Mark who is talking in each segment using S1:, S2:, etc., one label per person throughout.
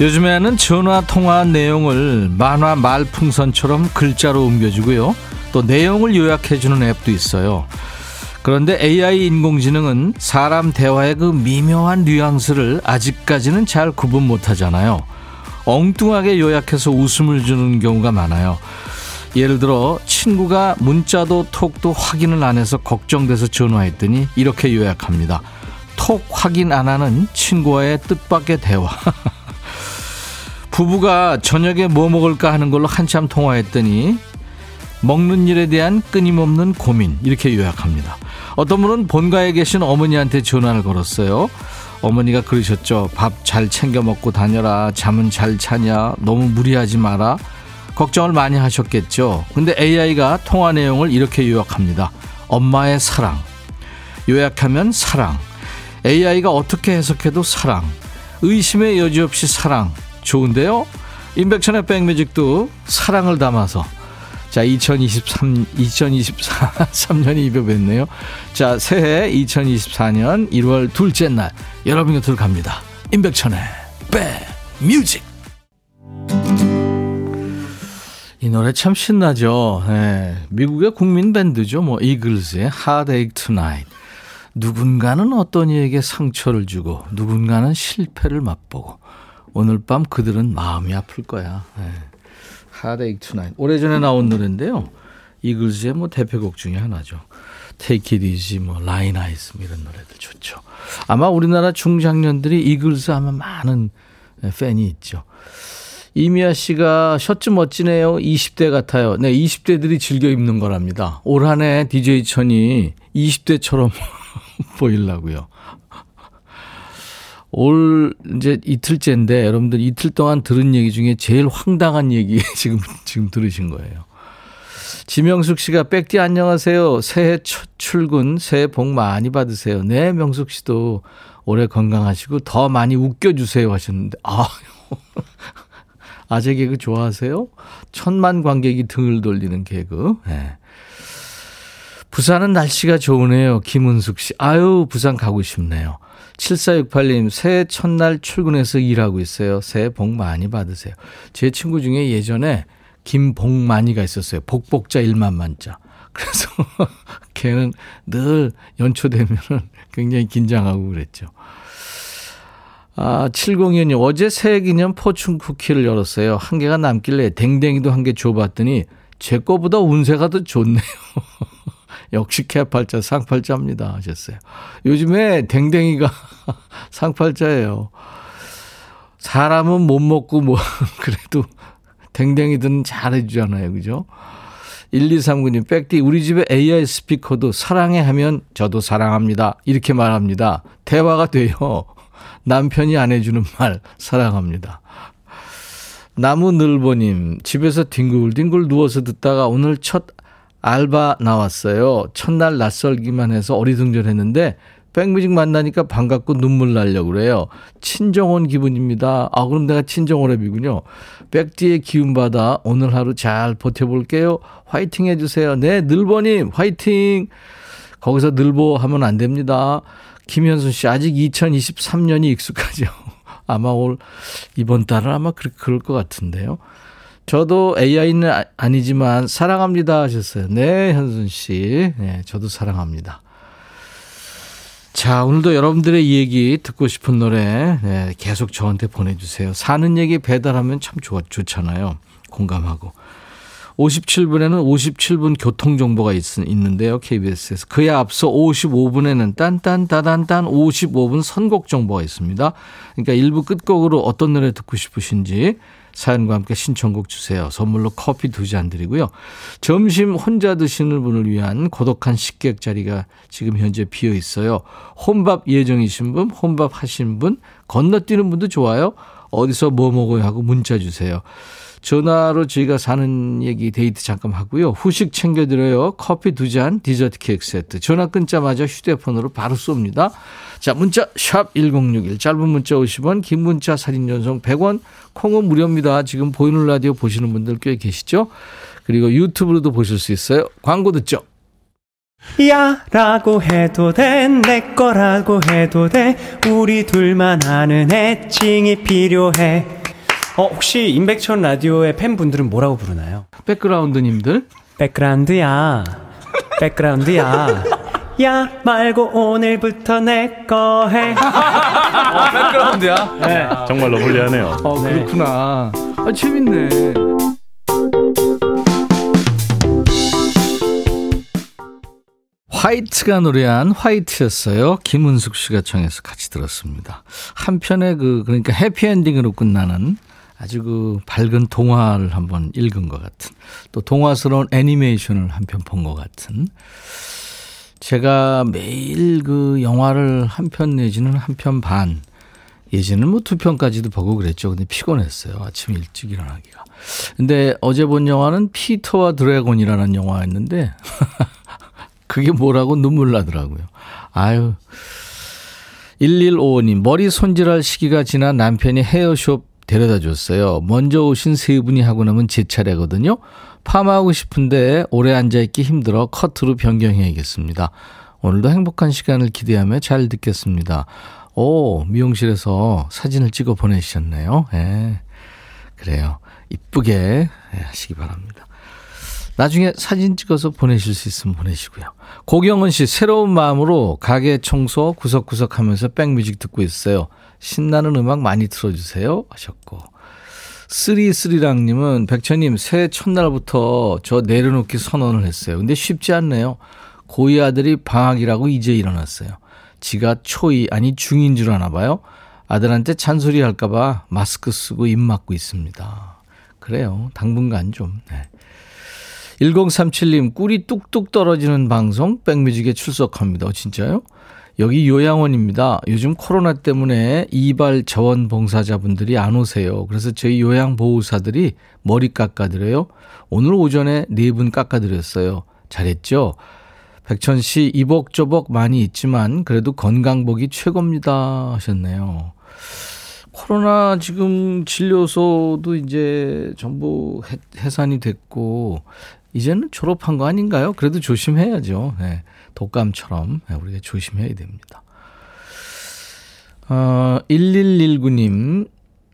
S1: 요즘에는 전화 통화 내용을 만화 말풍선처럼 글자로 옮겨주고요. 또 내용을 요약해주는 앱도 있어요. 그런데 AI 인공지능은 사람 대화의 그 미묘한 뉘앙스를 아직까지는 잘 구분 못하잖아요. 엉뚱하게 요약해서 웃음을 주는 경우가 많아요. 예를 들어 친구가 문자도 톡도 확인을 안 해서 걱정돼서 전화했더니 이렇게 요약합니다. 톡 확인 안 하는 친구와의 뜻밖의 대화. 부부가 저녁에 뭐 먹을까 하는 걸로 한참 통화했더니 먹는 일에 대한 끊임없는 고민 이렇게 요약합니다. 어떤 분은 본가에 계신 어머니한테 전화를 걸었어요. 어머니가 그러셨죠. 밥 잘 챙겨 먹고 다녀라. 잠은 잘 차냐. 너무 무리하지 마라. 걱정을 많이 하셨겠죠. 근데 AI가 통화 내용을 이렇게 요약합니다. 엄마의 사랑. 요약하면 사랑. AI가 어떻게 해석해도 사랑. 의심의 여지 없이 사랑. 좋은데요? 임백천의 백뮤직도 사랑을 담아서 자, 2023, 2024, 3년이 입어했네요. 자, 새해 2024년 1월 둘째 날, 여러분 곁으로 갑니다. 임백천의 백뮤직. 이 노래 참 신나죠. 네. 미국의 국민 밴드죠. 뭐, 이글스의 Heartache Tonight. 누군가는 어떤 이에게 상처를 주고, 누군가는 실패를 맛보고, 오늘 밤 그들은 마음이 아플 거야. 네. Heartache Tonight. 오래전에 나온 노래인데요. 이글스의 뭐 대표곡 중에 하나죠. Take It Easy, 뭐 Line Eyes 뭐 이런 노래들 좋죠. 아마 우리나라 중장년들이 이글스 하면 많은 팬이 있죠. 이미아 씨가 셔츠 멋지네요. 20대 같아요. 네, 20대들이 즐겨 입는 거랍니다. 올 한해 DJ 천이 20대처럼 보이려고요. 올 이제 이틀째인데 여러분들 이틀 동안 들은 얘기 중에 제일 황당한 얘기 지금 지금 들으신 거예요. 지명숙 씨가 백디 안녕하세요. 새해 첫 출근 새해 복 많이 받으세요. 네, 명숙 씨도 올해 건강하시고 더 많이 웃겨 주세요 하셨는데 아 아재 개그 좋아하세요? 천만 관객이 등을 돌리는 개그. 네. 부산은 날씨가 좋으네요. 김은숙 씨. 아유, 부산 가고 싶네요. 7468님, 새해 첫날 출근해서 일하고 있어요. 새해 복 많이 받으세요. 제 친구 중에 예전에 김복만이가 있었어요. 복복자 1만 만자. 그래서 걔는 늘 연초되면은 굉장히 긴장하고 그랬죠. 아, 702님, 어제 새해 기념 포춘 쿠키를 열었어요. 한 개가 남길래 댕댕이도 한 개 줘봤더니 제 거보다 운세가 더 좋네요. 역시 개팔자 상팔자입니다 하셨어요. 요즘에 댕댕이가 상팔자예요. 사람은 못 먹고 뭐 그래도 댕댕이들은 잘해주잖아요. 그죠? 1239님, 백디, 우리 집에 AI 스피커도 사랑해 하면 저도 사랑합니다. 이렇게 말합니다. 대화가 돼요. 남편이 안 해주는 말, 사랑합니다. 나무늘보님, 집에서 뒹굴뒹굴 누워서 듣다가 오늘 첫 알바 나왔어요. 첫날 낯설기만 해서 어리둥절했는데 백뮤직 만나니까 반갑고 눈물 날려고 그래요. 친정 온 기분입니다. 아, 그럼 내가 친정 오래비군요. 백디의 기운 받아 오늘 하루 잘 버텨볼게요. 화이팅 해주세요. 네, 늘보님, 화이팅! 거기서 늘보 하면 안 됩니다. 김현수 씨, 아직 2023년이 익숙하죠. 아마 올, 이번 달은 아마 그럴 것 같은데요. 저도 AI는 아, 아니지만 사랑합니다 하셨어요. 네, 현순 씨. 네, 저도 사랑합니다. 자, 오늘도 여러분들의 얘기 듣고 싶은 노래 네, 계속 저한테 보내주세요. 사는 얘기 배달하면 참 좋, 좋잖아요. 공감하고. 57분에는 57분 교통정보가 있, 있는데요. KBS에서. 그에 앞서 55분에는 딴딴따단딴 55분 선곡 정보가 있습니다. 그러니까 일부 끝곡으로 어떤 노래 듣고 싶으신지 사연과 함께 신청곡 주세요. 선물로 커피 두 잔 드리고요. 점심 혼자 드시는 분을 위한 고독한 식객 자리가 지금 현재 비어 있어요. 혼밥 예정이신 분, 혼밥 하신 분, 건너뛰는 분도 좋아요. 어디서 뭐 먹어요 하고 문자 주세요. 전화로 저희가 사는 얘기 데이트 잠깐 하고요. 후식 챙겨드려요. 커피 두 잔, 디저트 케이크 세트. 전화 끊자마자 휴대폰으로 바로 쏩니다. 자, 문자 샵 1061. 짧은 문자 50원, 긴 문자 사진 전송 100원. 콩은 무료입니다. 지금 보이는 라디오 보시는 분들 꽤 계시죠? 그리고 유튜브로도 보실 수 있어요. 광고 듣죠.
S2: 야 라고 해도 돼 내 거라고 해도 돼 우리 둘만 아는 애칭이 필요해 어 혹시 임백천 라디오의 팬분들은 뭐라고 부르나요?
S1: 백그라운드님들
S2: 백그라운드야 백그라운드야 야 말고 오늘부터 내 거 해.
S1: 어, 백그라운드야?
S3: 네. 정말로 불리하네요.
S1: 어, 그렇구나. 아, 재밌네. 화이트가 노래한 화이트였어요. 김은숙 씨가 청해서 같이 들었습니다. 한편의 그, 그러니까 해피엔딩으로 끝나는 아주 그 밝은 동화를 한번 읽은 것 같은 또 동화스러운 애니메이션을 한 편 본 것 같은 제가 매일 그 영화를 한 편 내지는 한 편 반 예전에는 뭐 두 편까지도 보고 그랬죠. 근데 피곤했어요. 아침 일찍 일어나기가. 근데 어제 본 영화는 피터와 드래곤이라는 영화였는데 그게 뭐라고 눈물 나더라고요. 아유. 1155님, 머리 손질할 시기가 지나 남편이 헤어숍 데려다 줬어요. 먼저 오신 세 분이 하고 나면 제 차례거든요. 파마하고 싶은데 오래 앉아있기 힘들어 커트로 변경해야겠습니다. 오늘도 행복한 시간을 기대하며 잘 듣겠습니다. 오, 미용실에서 사진을 찍어 보내주셨네요. 예. 그래요. 이쁘게 하시기 바랍니다. 나중에 사진 찍어서 보내실 수 있으면 보내시고요. 고경은 씨, 새로운 마음으로 가게 청소 구석구석 하면서 백뮤직 듣고 있어요. 신나는 음악 많이 틀어주세요. 하셨고. 쓰리쓰리랑님은 백천님 새해 첫날부터 저 내려놓기 선언을 했어요. 근데 쉽지 않네요. 고이 아들이 방학이라고 이제 일어났어요. 지가 초이 아니 중인 줄 아나 봐요. 아들한테 잔소리 할까봐 마스크 쓰고 입 막고 있습니다. 그래요. 당분간 좀. 네. 1037님, 꿀이 뚝뚝 떨어지는 방송, 백뮤직에 출석합니다. 어, 진짜요? 여기 요양원입니다. 요즘 코로나 때문에 이발 자원 봉사자분들이 안 오세요. 그래서 저희 요양보호사들이 머리 깎아드려요. 오늘 오전에 네 분 깎아드렸어요. 잘했죠? 백천 씨, 이복저복 많이 있지만 그래도 건강복이 최고입니다. 하셨네요. 코로나 지금 진료소도 이제 전부 해산이 됐고, 이제는 졸업한 거 아닌가요? 그래도 조심해야죠. 네. 독감처럼 네, 우리가 조심해야 됩니다. 어, 1119님,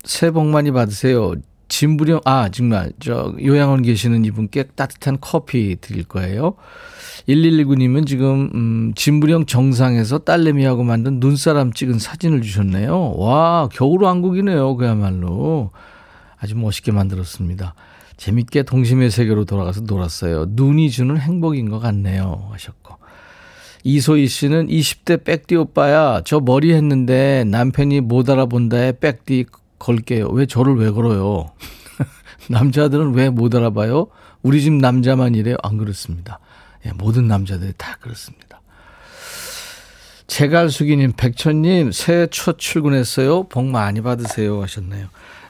S1: 새해 복 많이 받으세요. 진부령, 아, 정말, 저, 요양원 계시는 이분께 따뜻한 커피 드릴 거예요. 1119님은 지금, 음, 진부령 정상에서 딸내미하고 만든 눈사람 찍은 사진을 주셨네요. 와, 겨울 왕국이네요. 그야말로. 아주 멋있게 만들었습니다. 재밌게 동심의 세계로 돌아가서 놀았어요. 눈이 주는 행복인 것 같네요. 하셨고. 이소희 씨는 20대 백띠 오빠야. 저 머리 했는데 남편이 못 알아본다에 백띠 걸게요. 왜 저를 왜 걸어요? 남자들은 왜 못 알아봐요? 우리 집 남자만 이래요? 안 그렇습니다. 예, 모든 남자들이 다 그렇습니다. 제갈수기님, 백천님, 새해 첫 출근했어요. 복 많이 받으세요. 하셨네요.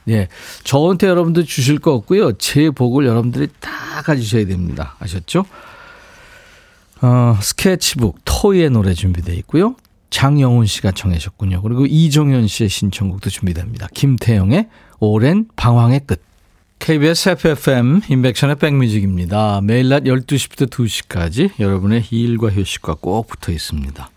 S1: 예. 저한테 여러분들 주실 거 없고요. 제 복을 여러분들이 다 가지셔야 됩니다. 아셨죠? 어, 스케치북, 토이의 노래 준비되어 있고요. 장영훈 씨가 청하셨군요. 그리고 이종현 씨의 신청곡도 준비됩니다. 김태영의 오랜 방황의 끝. KBS FFM 인백션의 백뮤직입니다. 매일 낮 12시부터 2시까지 여러분의 일과 휴식과 꼭 붙어 있습니다.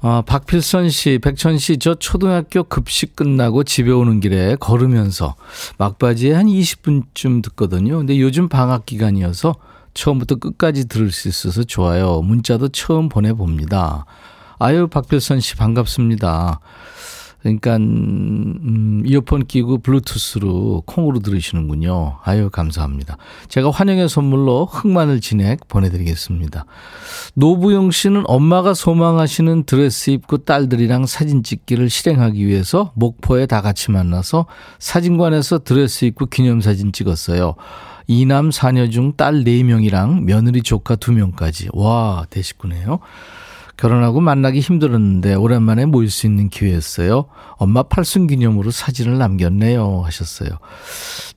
S1: 아, 박필선 씨, 백천 씨, 저 초등학교 급식 끝나고 집에 오는 길에 걸으면서 막바지에 한 20분쯤 듣거든요. 근데 요즘 방학 기간이어서 처음부터 끝까지 들을 수 있어서 좋아요. 문자도 처음 보내봅니다. 아유, 박필선 씨 반갑습니다. 그러니까 음, 이어폰 끼고 블루투스로 콩으로 들으시는군요. 아유 감사합니다. 제가 환영의 선물로 흑마늘 진액 보내드리겠습니다. 노부영 씨는 엄마가 소망하시는 드레스 입고 딸들이랑 사진 찍기를 실행하기 위해서 목포에 다 같이 만나서 사진관에서 드레스 입고 기념사진 찍었어요. 이남 사녀 중 딸 4명이랑 며느리 조카 2명까지. 와, 대식구네요. 결혼하고 만나기 힘들었는데 오랜만에 모일 수 있는 기회였어요. 엄마 팔순 기념으로 사진을 남겼네요. 하셨어요.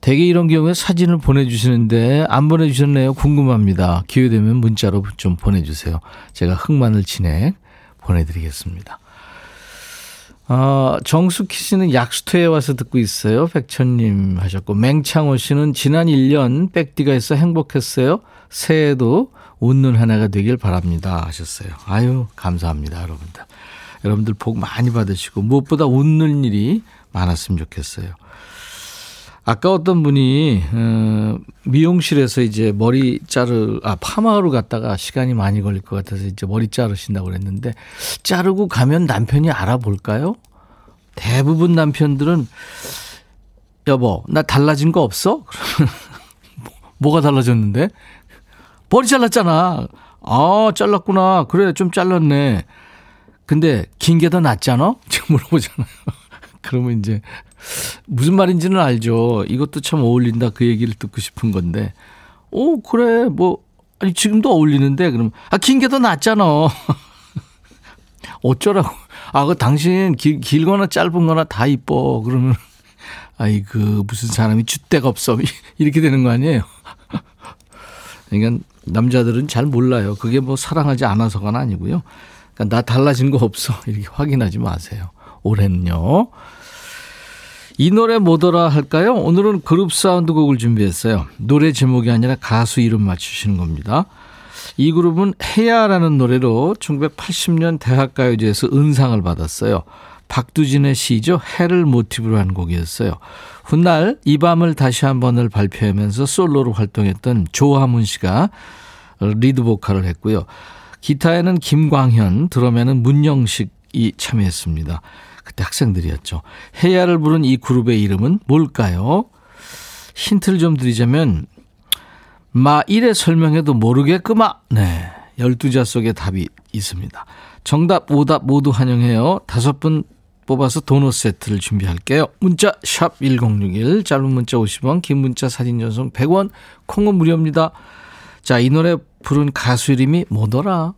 S1: 대개 이런 경우에 사진을 보내주시는데 안 보내주셨네요. 궁금합니다. 기회 되면 문자로 좀 보내주세요. 제가 흑마늘 진액 보내드리겠습니다. 아, 정숙희 씨는 약수터에 와서 듣고 있어요. 백천님 하셨고, 맹창호 씨는 지난 1년 백디가 있어 행복했어요. 새해도 웃는 한 해가 되길 바랍니다. 하셨어요. 아유, 감사합니다, 여러분들. 여러분들 복 많이 받으시고, 무엇보다 웃는 일이 많았으면 좋겠어요. 아까 어떤 분이, 어, 미용실에서 이제 머리 자르, 아, 파마로 갔다가 시간이 많이 걸릴 것 같아서 이제 머리 자르신다고 그랬는데, 자르고 가면 남편이 알아볼까요? 대부분 남편들은, 여보, 나 달라진 거 없어? 그러면, 뭐가 달라졌는데? 머리 잘랐잖아. 아, 잘랐구나. 그래, 좀 잘랐네. 근데 긴 게 더 낫잖아? 지금 물어보잖아요. 그러면 이제 무슨 말인지는 알죠. 이것도 참 어울린다 그 얘기를 듣고 싶은 건데. 오, 그래. 뭐 아니 지금도 어울리는데 그럼 아, 긴 게 더 낫잖아. 어쩌라고. 아, 그 당신 길, 길거나 짧은 거나 다 이뻐. 그러면 아이 그 무슨 사람이 줏대가 없어. 이렇게 되는 거 아니에요. 그러니까 남자들은 잘 몰라요. 그게 뭐 사랑하지 않아서가 아니고요. 그러니까 나 달라진 거 없어. 이렇게 확인하지 마세요. 올해는요. 이 노래 뭐더라 할까요? 오늘은 그룹 사운드 곡을 준비했어요. 노래 제목이 아니라 가수 이름 맞추시는 겁니다. 이 그룹은 해야라는 노래로 1980년 대학가요제에서 은상을 받았어요. 박두진의 시죠. 해를 모티브로 한 곡이었어요. 훗날 이 밤을 다시 한 번을 발표하면서 솔로로 활동했던 조하문 씨가 리드 보컬을 했고요. 기타에는 김광현, 드럼에는 문영식이 참여했습니다. 그때 학생들이었죠. 해야를 부른 이 그룹의 이름은 뭘까요? 힌트를 좀 드리자면 마 1에 설명해도 모르겠구마. 네. 12자 속에 답이 있습니다. 정답, 오답 모두 환영해요. 다섯 분 뽑아서 도넛 세트를 준비할게요. 문자 샵 1061, 짧은 문자 50원, 긴 문자 사진 전송 100원, 콩은 무료입니다. 자, 이 노래 부른 가수 이름이 뭐더라?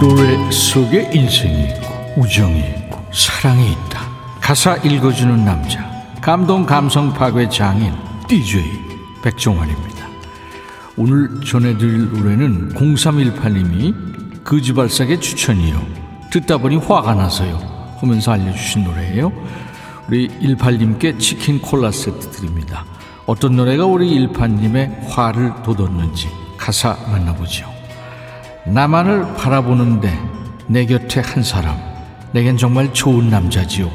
S1: 노래 속에 인생이 있고 우정이 있고 사랑이 있다. 가사 읽어주는 남자 감동 감성 파괴 장인 DJ 백종환입니다. 오늘 전해드릴 노래는 0318님이 거지발삭의 추천이요. 듣다 보니 화가 나서요. 하면서 알려주신 노래예요. 우리 18님께 치킨 콜라 세트 드립니다. 어떤 노래가 우리 18님의 화를 돋웠는지 가사 만나보죠. 나만을 바라보는데 내 곁에 한 사람 내겐 정말 좋은 남자지요.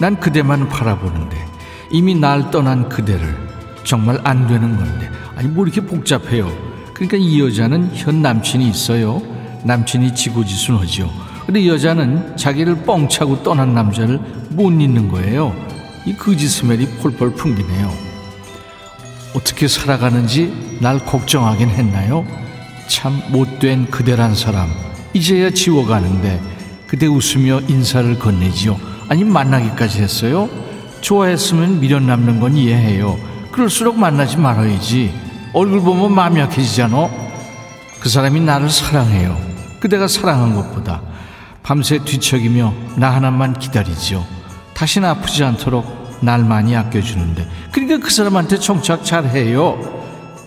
S1: 난 그대만 바라보는데 이미 날 떠난 그대를 정말 안 되는 건데. 아니 뭐 이렇게 복잡해요. 그러니까 이 여자는 현 남친이 있어요. 남친이 지고지순하죠 근데 여자는 자기를 뻥차고 떠난 남자를 못 잊는 거예요. 이 거짓 스멜이 폴폴 풍기네요. 어떻게 살아가는지 날 걱정하긴 했나요? 참 못된 그대란 사람. 이제야 지워가는데 그대 웃으며 인사를 건네지요. 아니 만나기까지 했어요? 좋아했으면 미련 남는 건 이해해요. 그럴수록 만나지 말아야지. 얼굴 보면 마음 약해지잖아. 그 사람이 나를 사랑해요. 그대가 사랑한 것보다 밤새 뒤척이며 나 하나만 기다리지요. 다시는 아프지 않도록 날 많이 아껴주는데. 그러니까 그 사람한테 정착 잘해요.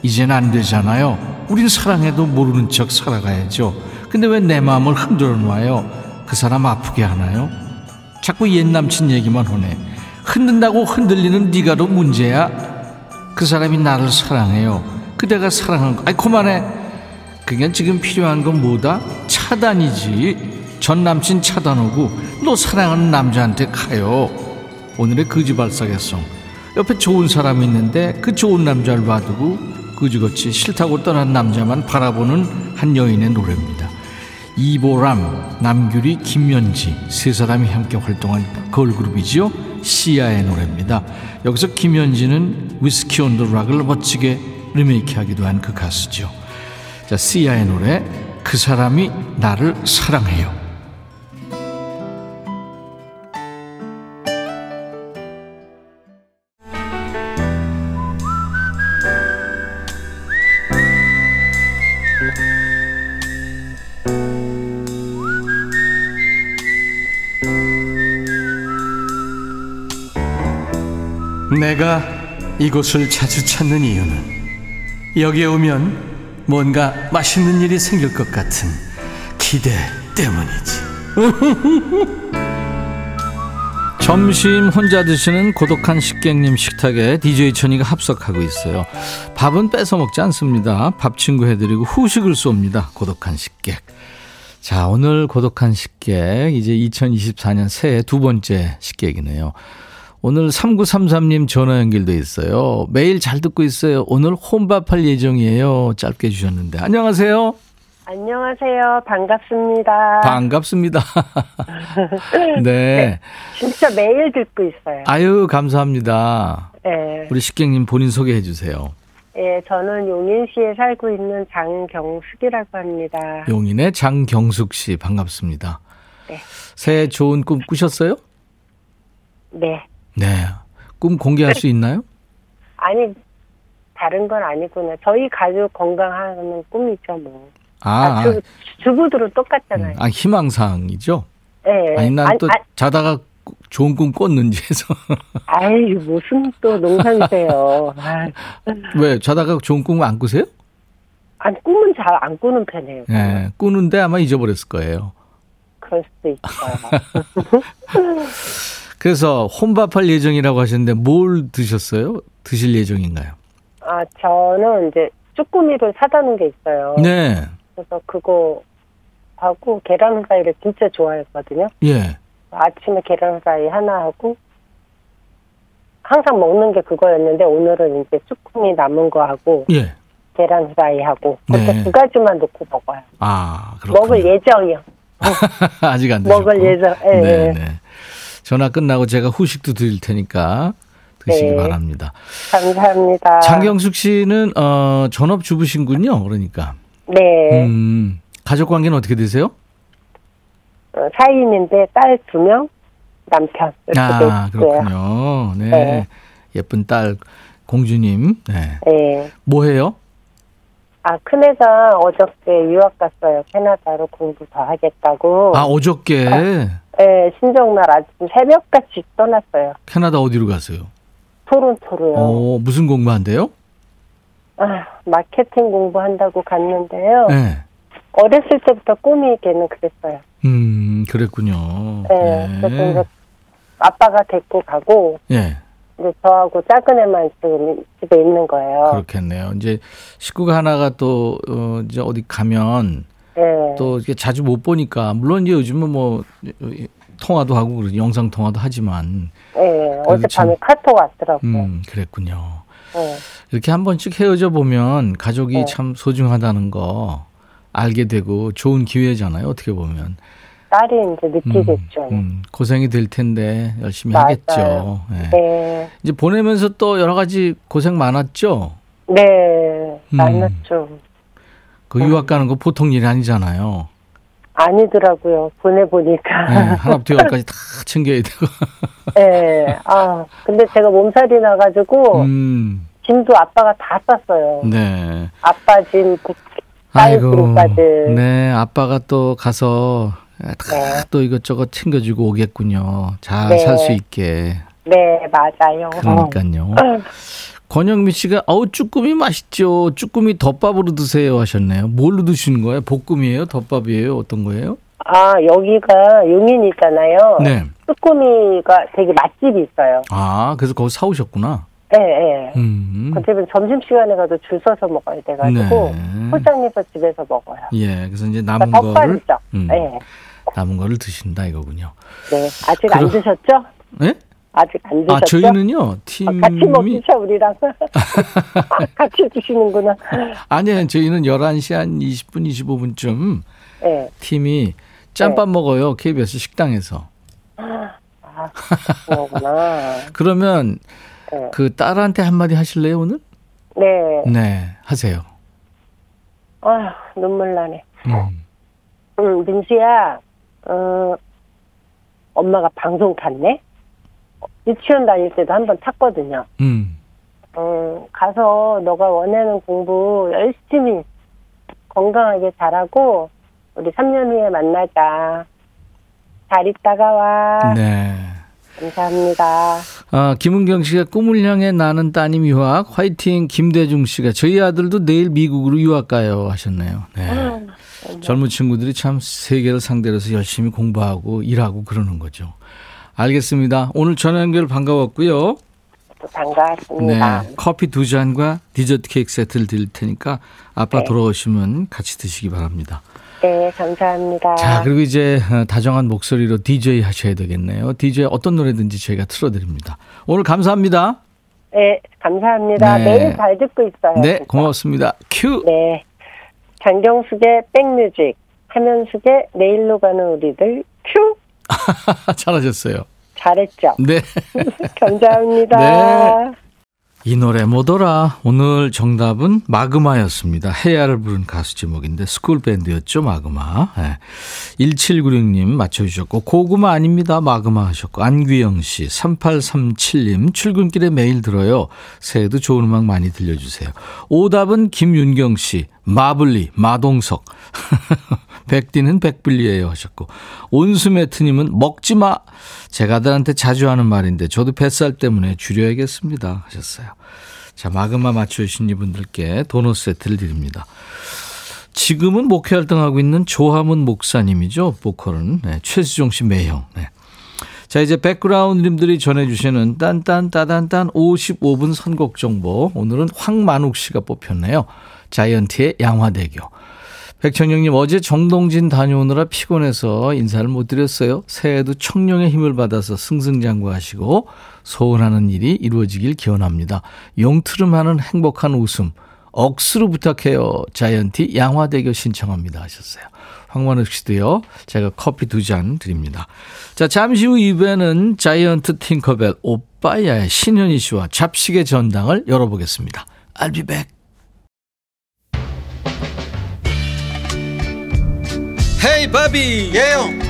S1: 이젠 안 되잖아요 우린 사랑해도 모르는 척 살아가야죠. 근데 왜 내 마음을 흔들어 놔요? 그 사람 아프게 하나요? 자꾸 옛 남친 얘기만 하네. 흔든다고 흔들리는 네가 더 문제야. 그 사람이 나를 사랑해요. 그대가 사랑한 거. 아이 그만해. 그게 지금 필요한 건 뭐다? 차단이지. 전 남친 차단하고 너 사랑하는 남자한테 가요. 오늘의 거지발사계송. 옆에 좋은 사람이 있는데 그 좋은 남자를 봐두고 그지같이 싫다고 떠난 남자만 바라보는 한 여인의 노래입니다. 이보람, 남규리, 김연지 세 사람이 함께 활동한 걸그룹이지요. 시아의 노래입니다. 여기서 김연지는 위스키 온 더 락을 멋지게 리메이크하기도 한 그 가수죠. 자, 시아의 노래 그 사람이 나를 사랑해요. 내가 이곳을 자주 찾는 이유는 여기에 오면 뭔가 맛있는 일이 생길 것 같은 기대 때문이지. 점심 혼자 드시는 고독한 식객님 식탁에 DJ 천이가 합석하고 있어요. 밥은 뺏어 먹지 않습니다. 밥 친구 해드리고 후식을 쏩니다. 고독한 식객. 자, 오늘 고독한 식객. 이제 2024년 새해 두 번째 식객이네요. 오늘 3933님 전화 연결돼 있어요. 매일 잘 듣고 있어요. 오늘 혼밥할 예정이에요. 짧게 주셨는데. 안녕하세요.
S3: 안녕하세요. 반갑습니다.
S1: 반갑습니다. 네. 네.
S3: 진짜 매일 듣고 있어요.
S1: 아유, 감사합니다.
S3: 네.
S1: 우리 식객님 본인 소개해 주세요.
S3: 예, 저는 용인시에 살고 있는 장경숙이라고 합니다.
S1: 용인의 장경숙 씨, 반갑습니다.
S3: 네.
S1: 새해 좋은 꿈 꾸셨어요?
S3: 네.
S1: 네. 꿈 공개할 수 있나요?
S3: 아니, 다른 건 아니구나. 저희 가족 건강하는 꿈이죠, 뭐.
S1: 아,
S3: 아 주, 주부들은 똑같잖아요.
S1: 음, 아, 희망사항이죠?
S3: 네.
S1: 아니, 난또 자다가 좋은 꿈 꿨는지 해서.
S3: 아이, 무슨 또 농담이세요.
S1: 왜, 자다가 좋은 꿈을 안 꾸세요?
S3: 안, 꿈은 잘 안 꾸는 편이에요.
S1: 네, 꾸는데 아마 잊어버렸을 거예요.
S3: 그럴 수도 있어요.
S1: 그래서 혼밥할 예정이라고 하셨는데 뭘 드셨어요? 드실 예정인가요?
S3: 아, 저는 이제 쭈꾸미를 사다 놓은 게 있어요.
S1: 네.
S3: 그래서 그거 하고 계란 후라이를 진짜 좋아했거든요.
S1: 예.
S3: 아침에 계란 후라이 하나 하고 항상 먹는 게 그거였는데 오늘은 이제 쭈꾸미 남은 거 하고
S1: 예.
S3: 계란 후라이 하고 그렇게
S1: 네.
S3: 두 가지만 놓고 먹어요.
S1: 아, 그렇군요.
S3: 먹을 예정이요.
S1: 아직 안 드셨고.
S3: 먹을 예정. 예.
S1: 네, 네. 전화 끝나고 제가 후식도 드릴 테니까 드시기
S3: 네.
S1: 바랍니다.
S3: 감사합니다.
S1: 장경숙 씨는 어, 전업 주부신군요. 그러니까.
S3: 네.
S1: 음, 가족 관계는 어떻게 되세요?
S3: 어, 사인인데 딸 두 명, 남편
S1: 아. 그렇군요. 네.
S3: 네.
S1: 예쁜 딸 공주님. 네.
S3: 네.
S1: 뭐 해요?
S3: 아, 큰 애가 어저께 유학 갔어요. 캐나다로 공부 더 하겠다고.
S1: 아, 어저께
S3: 네, 신정날 아침 새벽같이 떠났어요.
S1: 캐나다 어디로 가세요?
S3: 토론토로요.
S1: 어, 무슨 공부한대요?
S3: 아, 마케팅 공부한다고 갔는데요.
S1: 네.
S3: 어렸을 때부터 꿈이 걔는 그랬어요.
S1: 음, 그랬군요.
S3: 네. 그래서 이제 아빠가 데리고 가고,
S1: 예.
S3: 이제 저하고 작은 애만 지금 집에 있는 거예요.
S1: 그렇겠네요. 이제 식구가 하나가 또, 어, 이제 어디 가면
S3: 네.
S1: 또 이렇게 자주 못 보니까, 물론 이제 요즘은 뭐, 통화도 하고. 영상 통화도 하지만,
S3: 네. 어젯밤에 카톡 왔더라고요.
S1: 음, 그랬군요.
S3: 네.
S1: 이렇게 한 번씩 헤어져 보면 가족이
S3: 네.
S1: 참 소중하다는 거 알게 되고 좋은 기회잖아요. 어떻게 보면.
S3: 딸이 이제 느끼겠죠.
S1: 음, 고생이 될 텐데 열심히
S3: 맞아요.
S1: 하겠죠. 예.
S3: 네.
S1: 이제 보내면서 또 여러 가지 고생 많았죠.
S3: 네.
S1: 음.
S3: 만났죠.
S1: 그 유학 가는 거 보통 일이 아니잖아요.
S3: 아니더라고요. 보내보니까.
S1: 예, 하나부터 열까지 다 챙겨야 되고.
S3: 네. 아, 근데 제가 몸살이 나가지고,
S1: 음,
S3: 짐도 아빠가 다 쌌어요.
S1: 네.
S3: 아빠 짐, 딸
S1: 아이고,
S3: 짐까지.
S1: 네, 아빠가 또 가서 다
S3: 네.
S1: 또 이것저것 챙겨주고 오겠군요. 잘
S3: 네.
S1: 살수 있게.
S3: 네, 맞아요.
S1: 그러니까요. 권영미 씨가 어우 쭈꾸미 맛있죠. 쭈꾸미 덮밥으로 드세요 하셨네요. 뭘로 드시는 거예요? 볶음이에요? 덮밥이에요? 어떤 거예요?
S3: 아, 여기가 용인이잖아요.
S1: 네.
S3: 쭈꾸미가 되게 맛집이 있어요.
S1: 아 그래서 거기 사오셨구나.
S3: 예, 예.
S1: 음.
S3: 그 집은 점심시간에 가도 줄 서서 먹어야 돼가지고,
S1: 네.
S3: 포장해서 집에서 먹어요.
S1: 예. 그래서 이제 남은
S3: 그러니까
S1: 거를. 음,
S3: 네.
S1: 남은 거를 드신다 이거군요.
S3: 네. 아직 안
S1: 그럼-
S3: 드셨죠?
S1: 네?
S3: 아직 안 드셨죠?
S1: 아 저희는요
S3: 아,
S1: 팀이
S3: 같이 먹기죠, 우리랑. 아, 같이 드시는구나.
S1: 아니요 저희는 11시 한 20분 25분쯤
S3: 네.
S1: 팀이 짬밥 먹어요 KBS 식당에서.
S3: 아.
S1: 그러면
S3: 네.
S1: 그 딸한테 한마디 하실래요 오늘?
S3: 네.
S1: 네 하세요.
S3: 아 눈물 나네.
S1: 음.
S3: 응, 민수야, 어, 엄마가 방송 탔네? 유치원 다닐 때도 한 번 탔거든요.
S1: 음.
S3: 어, 가서 너가 원하는 공부 열심히 건강하게 잘하고, 우리 3년 후에 만나자. 잘 있다가 와.
S1: 네.
S3: 감사합니다.
S1: 아, 김은경 씨가 꿈을 향해 나는 따님 유학 화이팅 김대중 씨가 저희 아들도 내일 미국으로 유학 가요 하셨네요. 네.
S3: 음,
S1: 젊은 친구들이 참 세계를 상대로 해서 열심히 공부하고 일하고 그러는 거죠. 알겠습니다. 오늘 전화 연결 반가웠고요.
S3: 또 반갑습니다.
S1: 네. 커피 두 잔과 디저트 케이크 세트를 드릴 테니까 아빠
S3: 네.
S1: 돌아오시면 같이 드시기 바랍니다.
S3: 네, 감사합니다.
S1: 자, 그리고 이제 어, 다정한 목소리로 DJ 하셔야 되겠네요. DJ 어떤 노래든지 저희가 틀어드립니다. 오늘 감사합니다.
S3: 네, 감사합니다.
S1: 네.
S3: 매일 잘 듣고 있어요.
S1: 네,
S3: 진짜.
S1: 고맙습니다. 큐!
S3: 네. 장경숙의 백뮤직, 하면숙의 내일로 가는 우리들, 큐!
S1: 잘하셨어요.
S3: 잘했죠?
S1: 네.
S3: 감사합니다.
S1: 네. 이 노래 뭐더라? 오늘 정답은 마그마였습니다. 해야를 부른 가수 제목인데 스쿨 밴드였죠, 마그마. 네. 1796님 맞춰주셨고 고구마 아닙니다. 마그마 하셨고 안규영 씨 3837님 출근길에 매일 들어요. 새해도 좋은 음악 많이 들려주세요. 오답은 김윤경 씨 마블리 마동석 백디는 백블리예요 하셨고 온수매트님은 먹지 마. 제가 아들한테 자주 하는 말인데 저도 뱃살 때문에 줄여야겠습니다 하셨어요. 자 마그마 맞춰주신 이분들께 도넛 세트를 드립니다. 지금은 목회 활동하고 있는 조하문 목사님이죠. 보컬은 네, 최수종 씨 매형. 네. 자 이제 백그라운드님들이 전해주시는 딴딴따단딴 55분 선곡 정보 오늘은 황만욱 씨가 뽑혔네요. 자이언티의 양화대교. 백천영님 어제 정동진 다녀오느라 피곤해서 인사를 못 드렸어요. 새해에도 청룡의 힘을 받아서 승승장구하시고 소원하는 일이 이루어지길 기원합니다. 용트름하는 행복한 웃음 억수로 부탁해요. 자이언티 양화대교 신청합니다 하셨어요. 황만욱 씨도요. 제가 커피 두 잔 드립니다. 자 잠시 후 2부에는 자이언트 팅커벨 오빠야의 신현희 씨와 잡식의 전당을 열어보겠습니다. I'll be back. 헤이 바비
S4: 예영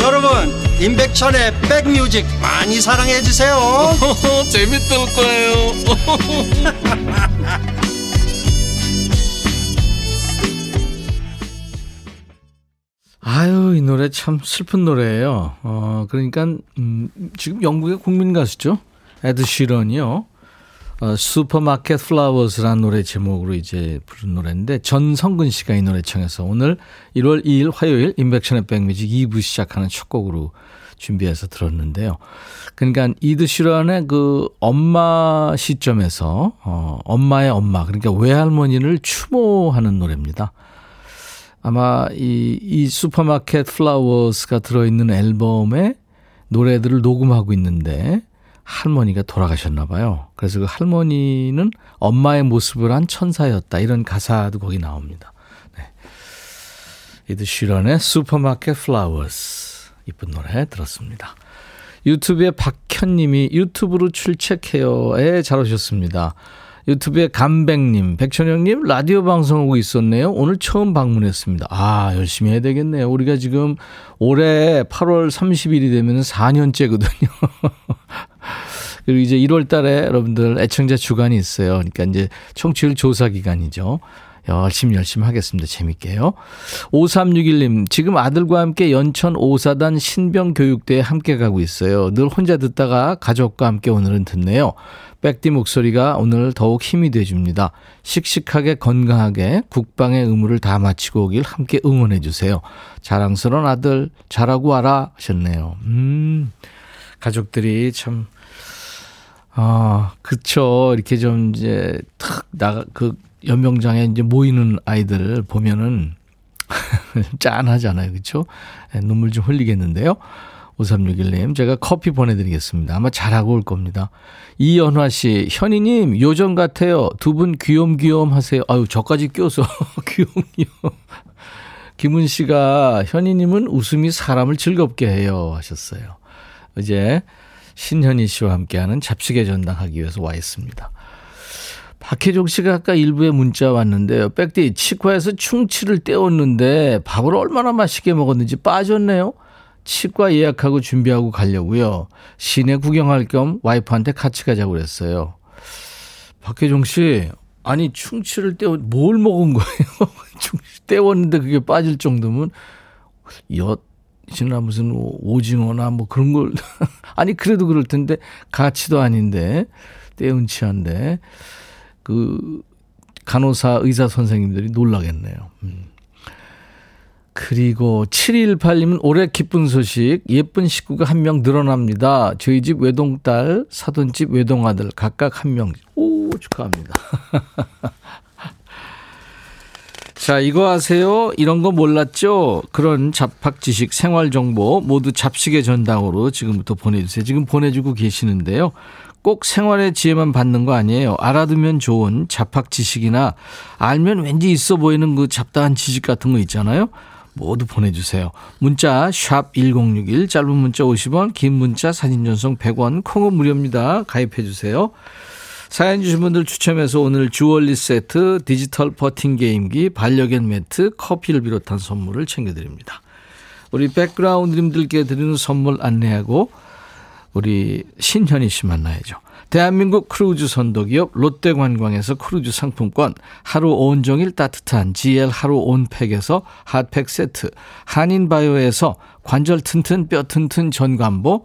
S4: 여러분 임백천의 백뮤직 많이 사랑해 주세요.
S1: 재밌을 거예요. 아유 이 노래 참 슬픈 노래예요. 어 그러니까 음, 지금 영국의 국민 가수죠? 에드 시런이요 어, Supermarket Flowers라는 노래 제목으로 이제 부른 노래인데 전성근 씨가 이 노래 청해서 오늘 1월 2일 화요일 임백천의 백뮤직 2부 시작하는 첫 곡으로 준비해서 들었는데요. 그러니까 에드 시런의 그 엄마 시점에서 어, 엄마의 엄마 그러니까 외할머니를 추모하는 노래입니다. 아마 이, 이 Supermarket Flowers가 들어있는 앨범에 노래들을 녹음하고 있는데 할머니가 돌아가셨나 봐요. 그래서 그 할머니는 엄마의 모습을 한 천사였다. 이런 가사도 거기 나옵니다. 네. 에드 시런의 Supermarket Flowers 이쁜 노래 들었습니다. 유튜브에 박현님이 유튜브로 출첵해요에 잘 오셨습니다. 유튜브에 감백님, 백천영님 라디오 방송하고 있었네요. 오늘 처음 방문했습니다. 아 열심히 해야 되겠네요. 우리가 지금 올해 8월 30일이 되면 4년째거든요. 그리고 이제 1월 달에 여러분들 애청자 주간이 있어요. 그러니까 이제 청취율 조사 기간이죠. 열심히 열심히 하겠습니다. 재밌게요. 5361님, 지금 아들과 함께 연천 오사단 신병교육대에 함께 가고 있어요. 늘 혼자 듣다가 가족과 함께 오늘은 듣네요. 백디 목소리가 오늘 더욱 힘이 돼줍니다. 씩씩하게 건강하게 국방의 의무를 다 마치고 오길 함께 응원해 주세요. 자랑스러운 아들 잘하고 와라 하셨네요. 음, 가족들이 참 아, 그쵸. 이렇게 좀 이제 탁 나가 그 연병장에 이제 모이는 아이들 보면은 짠하잖아요. 그렇죠? 눈물 좀 흘리겠는데요. 5361님, 제가 커피 보내드리겠습니다. 아마 잘하고 올 겁니다. 이연화 씨, 현이님, 요정 같아요. 두 분 귀염귀염 하세요. 아유, 저까지 껴서 귀염귀염. 김은 씨가, 현이님은 웃음이 사람을 즐겁게 해요. 하셨어요. 이제 신현희 씨와 함께하는 잡식의 전당하기 위해서 와 있습니다. 박혜종 씨가 아까 일부에 문자 왔는데요. 백디 치과에서 충치를 떼었는데 밥을 얼마나 맛있게 먹었는지 빠졌네요. 치과 예약하고 준비하고 가려고요. 시내 구경할 겸 와이프한테 같이 가자고 그랬어요. 박혜종 씨, 아니 충치를 떼어 뭘 먹은 거예요? 충치 떼었는데 그게 빠질 정도면 엿이나 무슨 오징어나 뭐 그런 걸 아니 그래도 그럴 텐데 가치도 아닌데 떼운 치한데 그 간호사 의사 선생님들이 놀라겠네요. 음. 그리고 718님은 올해 기쁜 소식 예쁜 식구가 한 명 늘어납니다. 저희 집 외동딸 사돈집 외동아들 각각 한 명. 오 축하합니다. 자 이거 아세요? 이런 거 몰랐죠? 그런 잡학 지식 생활 정보 모두 잡식의 전당으로 지금부터 보내주세요. 지금 보내주고 계시는데요. 꼭 생활의 지혜만 받는 거 아니에요. 알아두면 좋은 잡학 지식이나 알면 왠지 있어 보이는 그 잡다한 지식 같은 거 있잖아요. 모두 보내주세요. 문자 1061, 짧은 문자 50원, 긴 문자 사진 전송 100원, 콩은 무료입니다. 가입해 주세요. 사연 주신 분들 추첨해서 오늘 주얼리 세트, 디지털 버팅 게임기, 반려견 매트, 커피를 비롯한 선물을 챙겨드립니다. 우리 백그라운드님들께 드리는 선물 안내하고 우리 신현희 씨 만나야죠. 대한민국 크루즈 선도기업 롯데관광에서 크루즈 상품권, 하루 온종일 따뜻한 GL 하루 온팩에서 핫팩 세트, 한인바이오에서 관절 튼튼 뼈 튼튼 전관보,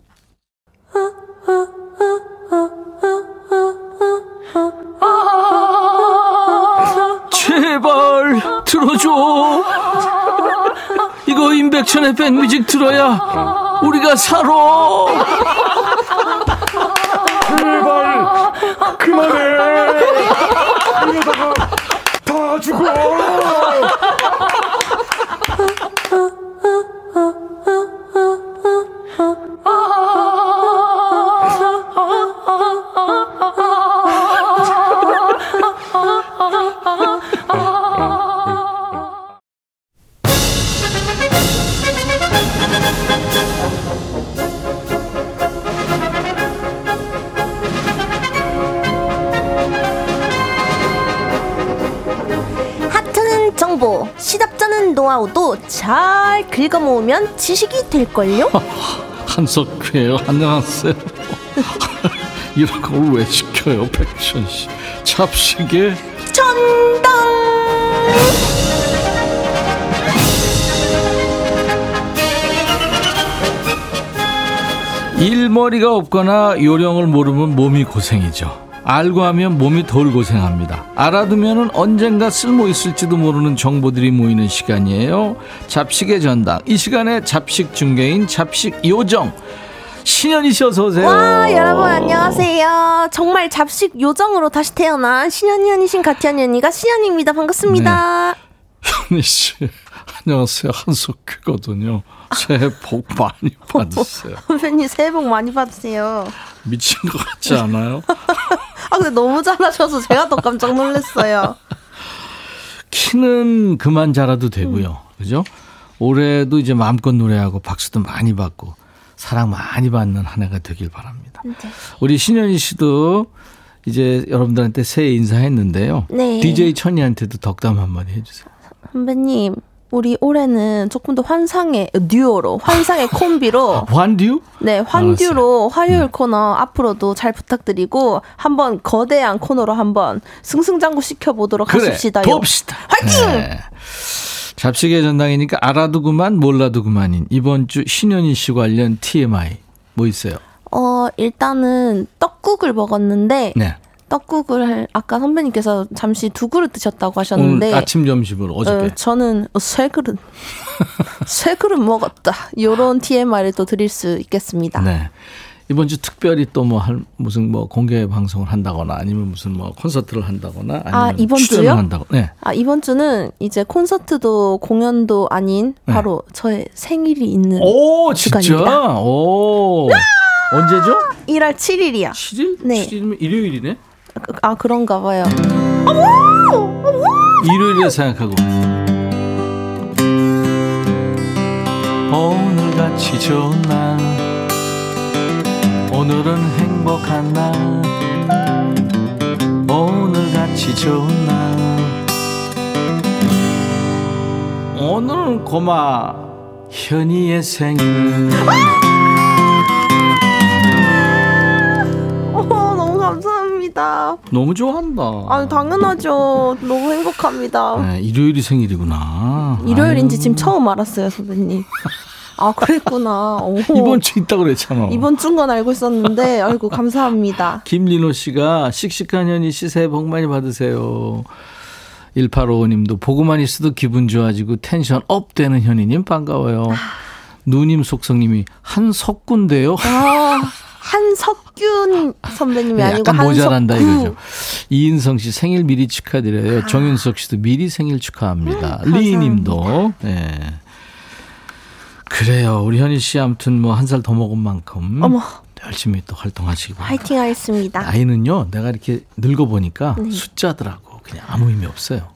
S1: 임백천의 백뮤직 들어야 우리가 살아.
S2: 제발 그만해.
S5: 모으면 지식이 될걸요?
S1: 한석규예요. 안녕하세요. 이런 걸 왜 시켜요, 백천 씨? 잡식에
S5: 전당!
S1: 일머리가 없거나 요령을 모르면 몸이 고생이죠. 알고 하면 몸이 덜 고생합니다. 알아두면 언젠가 쓸모 있을지도 모르는 정보들이 모이는 시간이에요. 잡식의 전당. 이 시간에 잡식 중개인 잡식 요정. 신현이 씨 어서 오세요.
S5: 와, 여러분 안녕하세요. 정말 잡식 요정으로 다시 태어난 신현이 언니신 가티언니 언니가 신현입니다. 반갑습니다.
S1: 현희 씨. 안녕하세요. 한석규거든요. 새해 복 많이 받으세요.
S5: 선배님 새해 복 많이 받으세요.
S1: 미친 것 같지 않아요?
S5: 아 근데 너무 잘하셔서 제가 더 깜짝 놀랐어요.
S1: 키는 그만 자라도 되고요. 그죠? 올해도 이제 마음껏 노래하고 박수도 많이 받고 사랑 많이 받는 한 해가 되길 바랍니다.
S5: 네.
S1: 우리 신현희 씨도 이제 여러분들한테 새해 인사했는데요.
S5: 네.
S1: DJ 천이한테도 덕담 한마디 해주세요.
S5: 선배님 우리 올해는 조금 더 환상의 듀오로 환상의 콤비로
S1: 환듀?
S5: 네 환듀로 화요일 코너 앞으로도 잘 부탁드리고 한번 거대한 코너로 한번 승승장구 시켜보도록
S1: 그래,
S5: 하십시다요.
S1: 봅시다.
S5: 화이팅!
S1: 네. 잡식의 전당이니까 알아도 그만 몰라도 그만인 이번 주 신현희 씨 관련 TMI 뭐 있어요?
S5: 어, 일단은 떡국을 먹었는데
S1: 네.
S5: 떡국을 아까 선배님께서 잠시 두 그릇 드셨다고 하셨는데
S1: 아침 점심으로 어저께.
S5: 어, 저는 세 그릇 세 그릇 먹었다. 요런 TMI를 또 드릴 수 있겠습니다.
S1: 네. 이번 주 특별히 또 뭐 할 무슨 뭐 공개 방송을 한다거나 아니면 무슨 뭐 콘서트를 한다거나 아니면
S5: 아, 이번
S1: 출연을
S5: 주요?
S1: 한다고. 네.
S5: 아, 이번 주는 이제 콘서트도 공연도 아닌 바로 저의 생일이 있는
S1: 네. 오, 진짜?
S5: 주간입니다.
S1: 오. 언제죠?
S5: 1월 7일이야.
S1: 7일?
S5: 네.
S1: 7일이면 일요일이네.
S5: 아, 그런가 봐요.
S1: 일요일에 생각하고. 오늘같이 좋은 날. 오늘은 행복한 날. 오늘같이 좋은 날. 오늘은 고마. 현이의 생일.
S5: 어, 너무 감사 합니다.
S1: 너무 좋아한다
S5: 아, 당연하죠. 너무 행복합니다.
S1: 네, 일요일이 생일이구나
S5: 일요일인지
S1: 아유,
S5: 지금 처음 알았어요, 선배님. 아, 그랬구나. 오.
S1: 이번 주 있다 그랬잖아
S5: 이번 주인 건 알고 있었는데, 아이고, 감사합니다.
S1: 김리노 씨가 씩씩한 현이 씨 새해 복 많이 받으세요. 1855님도 보고만 있어도 기분 좋아지고 tension up 되는 현이님 반가워요. 누님 속성님이 한석구인데요.
S5: 아, 한석균 선배님이 아니고
S1: 네, 약간 모자란다. 이거죠. 이인성 씨 생일 미리 축하드려요. 정윤석 씨도 미리 생일 축하합니다.
S5: 음,
S1: 리님도. 네. 그래요. 우리 현희 씨 아무튼 뭐 한 살 더 먹은 만큼
S5: 어머,
S1: 열심히 또 바랍니다.
S5: 화이팅 하겠습니다.
S1: 나이는요, 내가 이렇게 늙어 보니까
S5: 네.
S1: 숫자더라고. 그냥 아무 의미 없어요.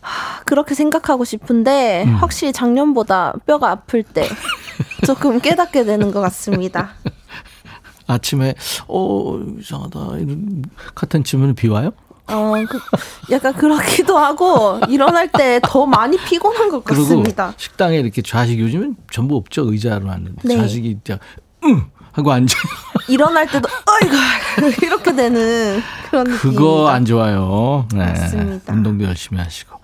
S5: 그렇게 생각하고 싶은데,
S1: 음.
S5: 확실히 작년보다 뼈가 아플 때 조금 깨닫게 되는 것 같습니다.
S1: 아침에, 어, 이상하다. 이런 같은 질문을 비와요?
S5: 어, 그, 약간 그렇기도 하고, 일어날 때 더 많이 피곤한 것 같습니다.
S1: 식당에 이렇게 좌식 요즘은 전부 없죠. 의자로 앉는데.
S5: 네.
S1: 좌식이 그냥, 응! 하고 앉아요.
S5: 일어날 때도, 어이구! 이렇게 되는 그런 느낌입니다.
S1: 그거 안 좋아요. 네.
S5: 맞습니다.
S1: 운동도 열심히 하시고.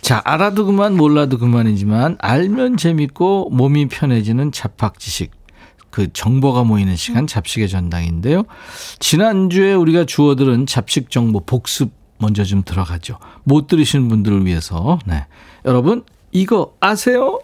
S1: 자, 알아도 그만 몰라도 그만이지만 알면 재밌고 몸이 편해지는 잡학 지식. 그 정보가 모이는 시간 잡식의 전당인데요. 지난주에 우리가 주워들은 잡식 정보 복습 먼저 좀 들어가죠. 못 들으신 분들을 위해서. 네. 여러분, 이거 아세요?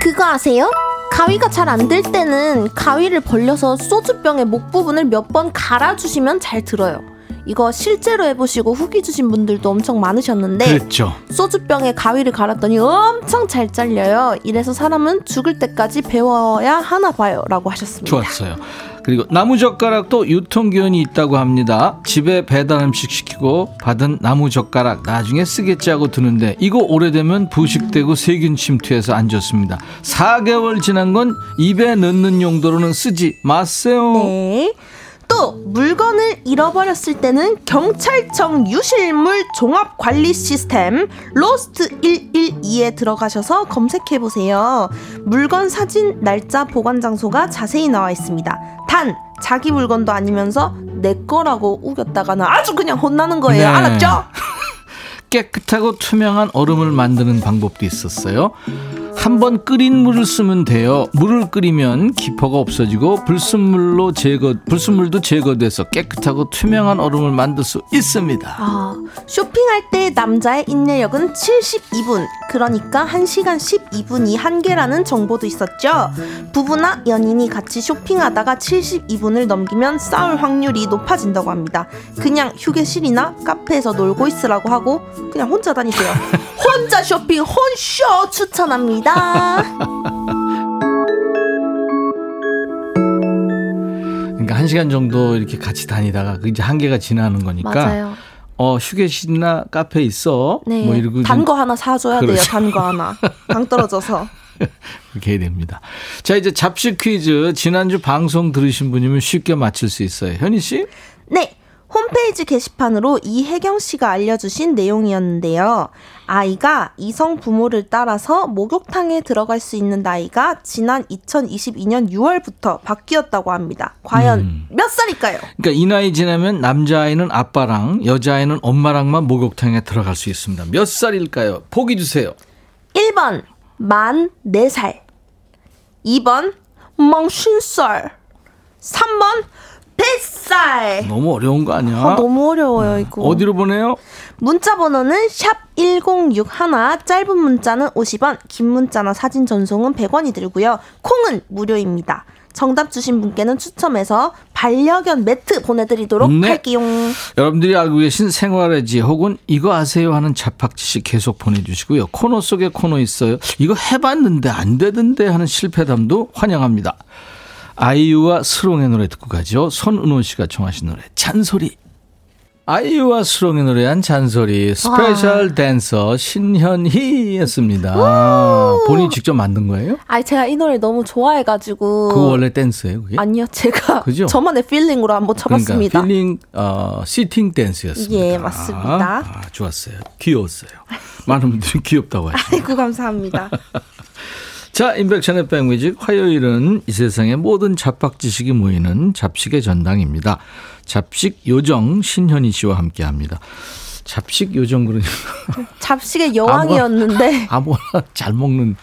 S5: 그거 아세요? 가위가 잘 안 될 때는 가위를 벌려서 소주병의 목 부분을 몇 번 갈아주시면 잘 들어요. 이거 실제로 해보시고 후기 주신 분들도 엄청 많으셨는데
S1: 그랬죠.
S5: 소주병에 가위를 갈았더니 엄청 잘 잘려요. 이래서 사람은 죽을 때까지 배워야 하나 봐요. 라고 하셨습니다.
S1: 좋았어요. 그리고 나무젓가락도 유통기한이 있다고 합니다. 집에 배달 음식 시키고 받은 나무젓가락 나중에 쓰겠지 하고 드는데 이거 오래되면 부식되고 세균 침투해서 안 좋습니다. 4개월 지난 건 입에 넣는 용도로는 쓰지 마세요.
S5: 네. 또 물건을 잃어버렸을 때는 경찰청 유실물 종합 관리 시스템 로스트 112에 들어가셔서 검색해 보세요. 물건 사진, 날짜, 보관 장소가 자세히 나와 있습니다. 단 자기 물건도 아니면서 내 거라고 우겼다가는 아주 그냥 혼나는 거예요.
S1: 네.
S5: 알았죠?
S1: 깨끗하고 투명한 얼음을 만드는 방법도 있었어요. 한번 끓인 물을 쓰면 돼요. 물을 끓이면 기포가 없어지고 불순물로 제거 불순물도 제거돼서 깨끗하고 투명한 얼음을 만들 수 있습니다.
S5: 아, 쇼핑할 때 남자의 인내력은 72분. 그러니까 1시간 12분이 한계라는 정보도 있었죠. 부부나 연인이 같이 쇼핑하다가 72분을 넘기면 싸울 확률이 높아진다고 합니다. 그냥 휴게실이나 카페에서 놀고 있으라고 하고 그냥 혼자 다니세요. 혼자 쇼핑 혼쇼 추천합니다.
S1: 그러니까 한 시간 정도 이렇게 같이 다니다가 그 이제 한계가 지나는 거니까
S5: 맞아요.
S1: 어 휴게실이나 카페 있어
S5: 네.
S1: 뭐 이러고
S5: 단좀거 하나 사줘야 돼요.
S1: 그렇죠.
S5: 단거 하나. 당 떨어져서.
S1: 해야 됩니다. 자 이제 잡식 퀴즈 지난주 방송 들으신 분이면 쉽게 맞힐 수 있어요. 현희 씨?
S5: 네. 홈페이지 게시판으로 이혜경 씨가 알려주신 내용이었는데요. 아이가 이성 부모를 따라서 목욕탕에 들어갈 수 있는 나이가 지난 2022년 6월부터 바뀌었다고 합니다. 과연
S1: 음.
S5: 몇 살일까요?
S1: 그러니까 이 나이 지나면 남자아이는 아빠랑 여자아이는 엄마랑만 목욕탕에 들어갈 수 있습니다. 몇 살일까요? 보기 주세요.
S5: 1번 만 4살 2번 만 50살 3번 100살
S1: 너무 어려운 거 아니야?
S5: 아, 너무 어려워요 이거
S1: 어디로 보내요?
S5: 문자 번호는 샵 1061, 짧은 문자는 50원, 긴 문자나 사진 전송은 100원이 들고요. 콩은 무료입니다. 정답 주신 분께는 추첨해서 반려견 매트 보내드리도록
S1: 네.
S5: 할게요.
S1: 여러분들이 알고 계신 생활의 지 혹은 이거 아세요 하는 잡학지식 계속 보내주시고요. 코너 속에 코너 있어요. 이거 해봤는데 안 되던데 하는 실패담도 환영합니다. 아이유와 슬옹의 노래 듣고 가죠. 손은호 씨가 청하신 노래 잔소리. 아이유와 슬옹이 노래한 잔소리 special 댄서 신현희였습니다. 본인이 직접 만든 거예요?
S5: 아니 제가 이 노래 너무 좋아해가지고
S1: 그거 원래 댄스예요, 그게?
S5: 아니요 제가
S1: 그죠?
S5: 저만의 feeling으로 한번 쳐봤습니다.
S1: 그러니까 필링 어, sitting 댄스였습니다.
S5: 예, 맞습니다.
S1: 아, 좋았어요. 귀여웠어요. 많은 분들이 귀엽다고 하시죠.
S5: 아이고 감사합니다.
S1: 자, 인백션의 백뮤직 화요일은 이 세상의 모든 잡학 지식이 모이는 잡식의 전당입니다. 잡식 요정 신현희 씨와 함께합니다. 잡식 요정 그러니까
S5: 잡식의 여왕이었는데
S1: 아무나 잘 먹는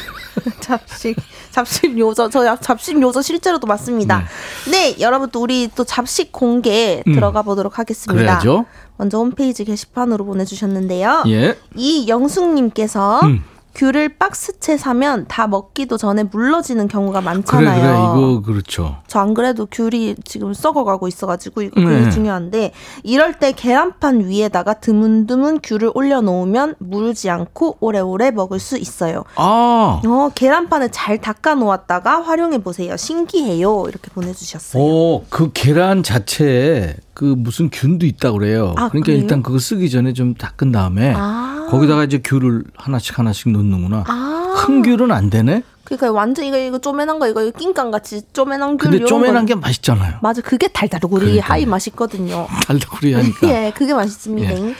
S5: 잡식 잡식 요저 저 잡식 요저 실제로도 맞습니다. 네, 여러분 또 우리 또 잡식 공개
S1: 음.
S5: 들어가 보도록 하겠습니다.
S1: 그래야죠.
S5: 먼저 홈페이지 게시판으로 보내주셨는데요.
S1: 예.
S5: 이 영숙님께서
S1: 음.
S5: 귤을 박스채 사면 다 먹기도 전에 물러지는 경우가
S1: 그래
S5: 많잖아요.
S1: 그래 이거 그렇죠.
S5: 저 안 그래도 귤이 지금 썩어가고 있어가지고 이거
S1: 네.
S5: 되게 중요한데 이럴 때 계란판 위에다가 드문드문 귤을 올려놓으면 무르지 않고 오래오래 먹을 수 있어요.
S1: 아.
S5: 어, 계란판을 잘 닦아 놓았다가 활용해 보세요. 신기해요. 이렇게 보내주셨어요.
S1: 오, 그 계란 자체에 그 무슨 균도 있다고 그래요.
S5: 아,
S1: 그러니까
S5: 그래요?
S1: 일단 그거 쓰기 전에 좀 닦은 다음에
S5: 아.
S1: 거기다가 이제 귤을 하나씩 하나씩 넣는구나.
S5: 아,
S1: 큰 귤은 안 되네.
S5: 그러니까 완전 이거 이거 쪼매난 거 이거 이거 낑깡 같이 쪼매난 귤
S1: 근데 쪼매난
S5: 거.
S1: 게 맛있잖아요.
S5: 맞아 그게 달달구리
S1: 그러니까요.
S5: 하이 맛있거든요.
S1: 달달구리 하니까.
S5: 예, 그게 맛있습니다.
S1: 예.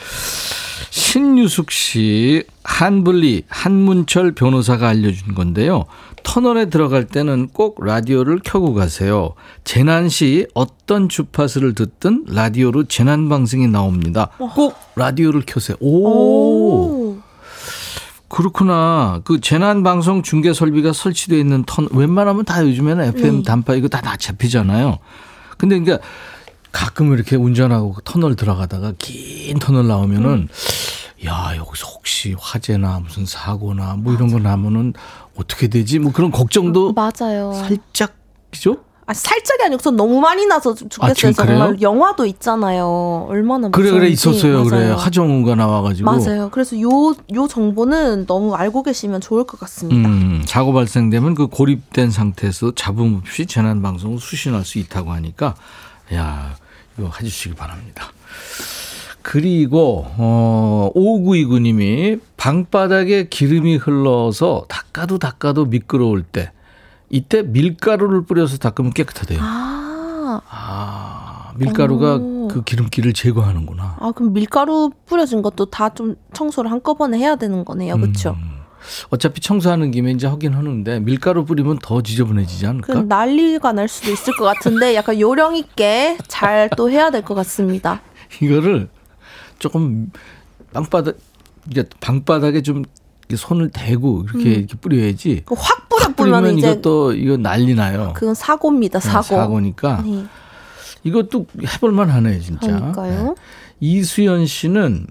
S1: 신유숙 씨 한블리 한문철 변호사가 알려준 건데요. 터널에 들어갈 때는 꼭 라디오를 켜고 가세요. 재난 시 어떤 주파수를 듣든 라디오로 재난 방송이 나옵니다. 꼭 라디오를 켜세요. 오.
S5: 오.
S1: 그렇구나. 그 재난 방송 중계 설비가 설치되어 있는 턴 웬만하면 다 요즘에는 FM 단파 이거 다다 잡히잖아요. 근데 그러니까 가끔 이렇게 운전하고 터널 들어가다가 긴 터널 나오면은 야 여기서 혹시 화재나 무슨 사고나 뭐 이런 거 나면은 어떻게 되지? 뭐 그런 걱정도
S5: 맞아요.
S1: 살짝 그죠?
S5: 아, 살짝이 아니고 전 너무 많이 나서 죽-
S1: 아,
S5: 죽겠어요.
S1: 그래요?
S5: 정말 영화도 있잖아요. 얼마나
S1: 그래 그래. 있었어요. 그래
S5: 맞아요.
S1: 하정우가 나와가지고
S5: 맞아요. 그래서 요, 요 정보는 너무 알고 계시면 좋을 것 같습니다.
S1: 음, 사고 발생되면 그 고립된 상태에서 잡음 없이 재난 방송을 수신할 수 있다고 하니까 야 이거 해주시기 바랍니다. 그리고 어 5929님이 방바닥에 기름이 흘러서 닦아도 닦아도 미끄러울 때 이때 밀가루를 뿌려서 닦으면 깨끗하대요.
S5: 아,
S1: 아 밀가루가
S5: 오.
S1: 그 기름기를 제거하는구나.
S5: 아, 그럼 밀가루 뿌려진 것도 다 좀 청소를 한꺼번에 해야 되는 거네요. 그렇죠?
S1: 음, 어차피 청소하는 김에 이제 하긴 하는데 밀가루 뿌리면 더 지저분해지지 않을까?
S5: 그 난리가 날 수도 있을 것 같은데 약간 요령 있게 잘 또 해야 될 것 같습니다.
S1: 이거를 조금 방바닥 이게 방바닥에 좀 손을 대고 이렇게 이렇게 뿌려야지.
S5: 뿌려
S1: 확 뿌리면
S5: 뿌리면
S1: 이것도 이거 난리 나요.
S5: 그건 사고입니다.
S1: 네,
S5: 사고.
S1: 사고니까
S5: 네,
S1: 이것도 해볼 만 하네 진짜.
S5: 그러니까요.
S1: 네. 이수연 씨는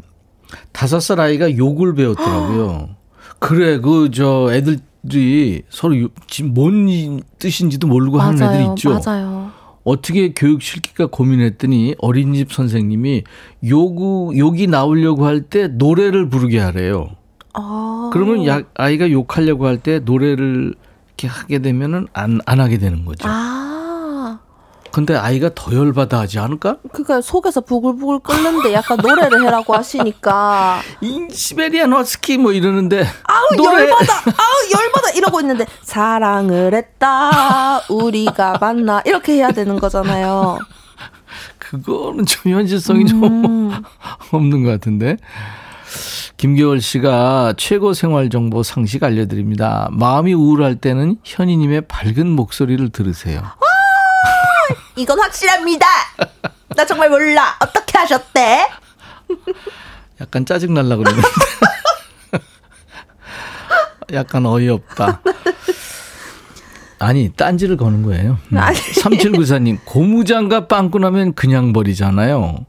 S1: 다섯 살 아이가 욕을 배웠더라고요. 그래 그 저 애들이 서로 요- 지금 뭔 이- 뜻인지도 모르고 하는 애들
S5: 맞아요.
S1: 있죠.
S5: 맞아요.
S1: 어떻게 교육 실기가 고민했더니 어린이집 선생님이 욕 욕이 나오려고 할 때 노래를 부르게 하래요.
S5: 아.
S1: 그러면 야- 아이가 욕하려고 할 때 노래를 이렇게 하게 되면은 안, 안 하게 되는 거죠.
S5: 아.
S1: 근데 아이가 더 열받아 하지 않을까?
S5: 그니까 속에서 부글부글 끓는데 약간 노래를 해라고 하시니까
S1: 인 시베리안 허스키 뭐 이러는데
S5: 아우
S1: 노래
S5: 열받아 아우 열받아 이러고 있는데 사랑을 했다 우리가 만나 이렇게 해야 되는 거잖아요.
S1: 그거는 좀 현실성이 좀
S5: 음.
S1: 없는 것 같은데. 김겨월 씨가 최고 생활 정보 상식 알려드립니다. 마음이 우울할 때는 현희님의 밝은 목소리를 들으세요.
S5: 이건 확실합니다. 나 정말 몰라. 어떻게 하셨대?
S1: 약간 짜증 날라 그러는데. 약간 어이없다. 아니, 딴지를 거는 거예요. 음.
S5: 아니.
S1: 3794님, 고무장갑 빵꾸 나면 그냥 버리잖아요.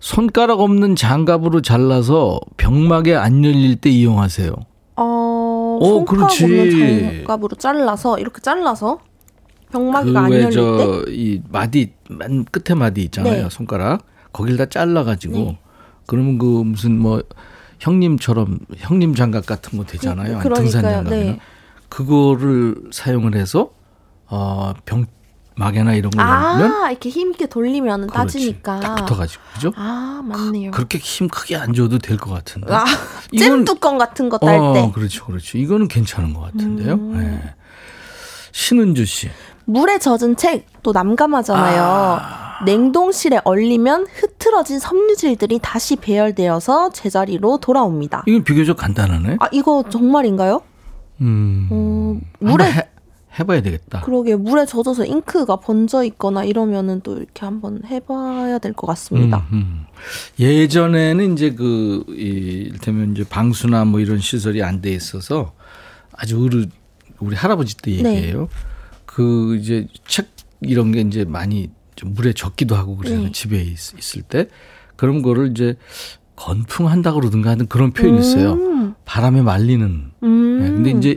S1: 손가락 없는 장갑으로 잘라서 병막에 안 열릴 때 이용하세요.
S5: 어,
S1: 오,
S5: 손가락
S1: 그렇지.
S5: 없는 장갑으로 잘라서 이렇게 잘라서 열릴 때.
S1: 그왜저이 마디 맨 끝에 마디 있잖아요
S5: 네.
S1: 손가락 거길 다 잘라 가지고
S5: 네.
S1: 그러면 그 무슨 뭐 형님처럼 형님 장갑 같은 거 되잖아요
S5: 그-.
S1: 등산 장갑이나
S5: 네.
S1: 그거를 사용을 해서 어병 마개나 이런 거 넣으면
S5: 아, 이렇게 힘있게 돌리면. 따지니까.
S1: 딱 붙어가지고 그죠?
S5: 아, 맞네요.
S1: 그 렇게 힘 크게 안 줘도 될 것 같은데.
S5: 아, 잼 뚜껑 같은 거딸
S1: 어,
S5: 때.
S1: 그렇죠, 그렇죠. 이거는 괜찮은 것 같은데요.
S5: 음.
S1: 네. 신은주 씨.
S5: 물에 젖은 책 또 남감하잖아요.
S1: 아.
S5: 냉동실에 얼리면 흐트러진 섬유질들이 다시 배열되어서 제자리로 돌아옵니다.
S1: 이건 비교적 간단하네.
S5: 아, 이거 정말인가요?
S1: 음.
S5: 어,
S1: 물에 해, 해봐야 되겠다.
S5: 그러게 물에 젖어서 잉크가 번져 있거나 이러면은 또 이렇게 한번 해봐야 될 것 같습니다.
S1: 음, 음. 예전에는 이제 그, 이, 이를테면 이제 방수나 뭐 이런 시설이 안 돼 있어서 아주 어르, 우리 할아버지 때
S5: 네.
S1: 얘기예요. 그 이제 책 이런 게 이제 많이 좀 물에 젖기도 하고 그러잖아요.
S5: 네.
S1: 집에 있, 있을 때. 그런 거를 이제 건풍한다고 그러든가 하는 그런 표현이 있어요.
S5: 음.
S1: 바람에 말리는.
S5: 음.
S1: 네, 근데 이제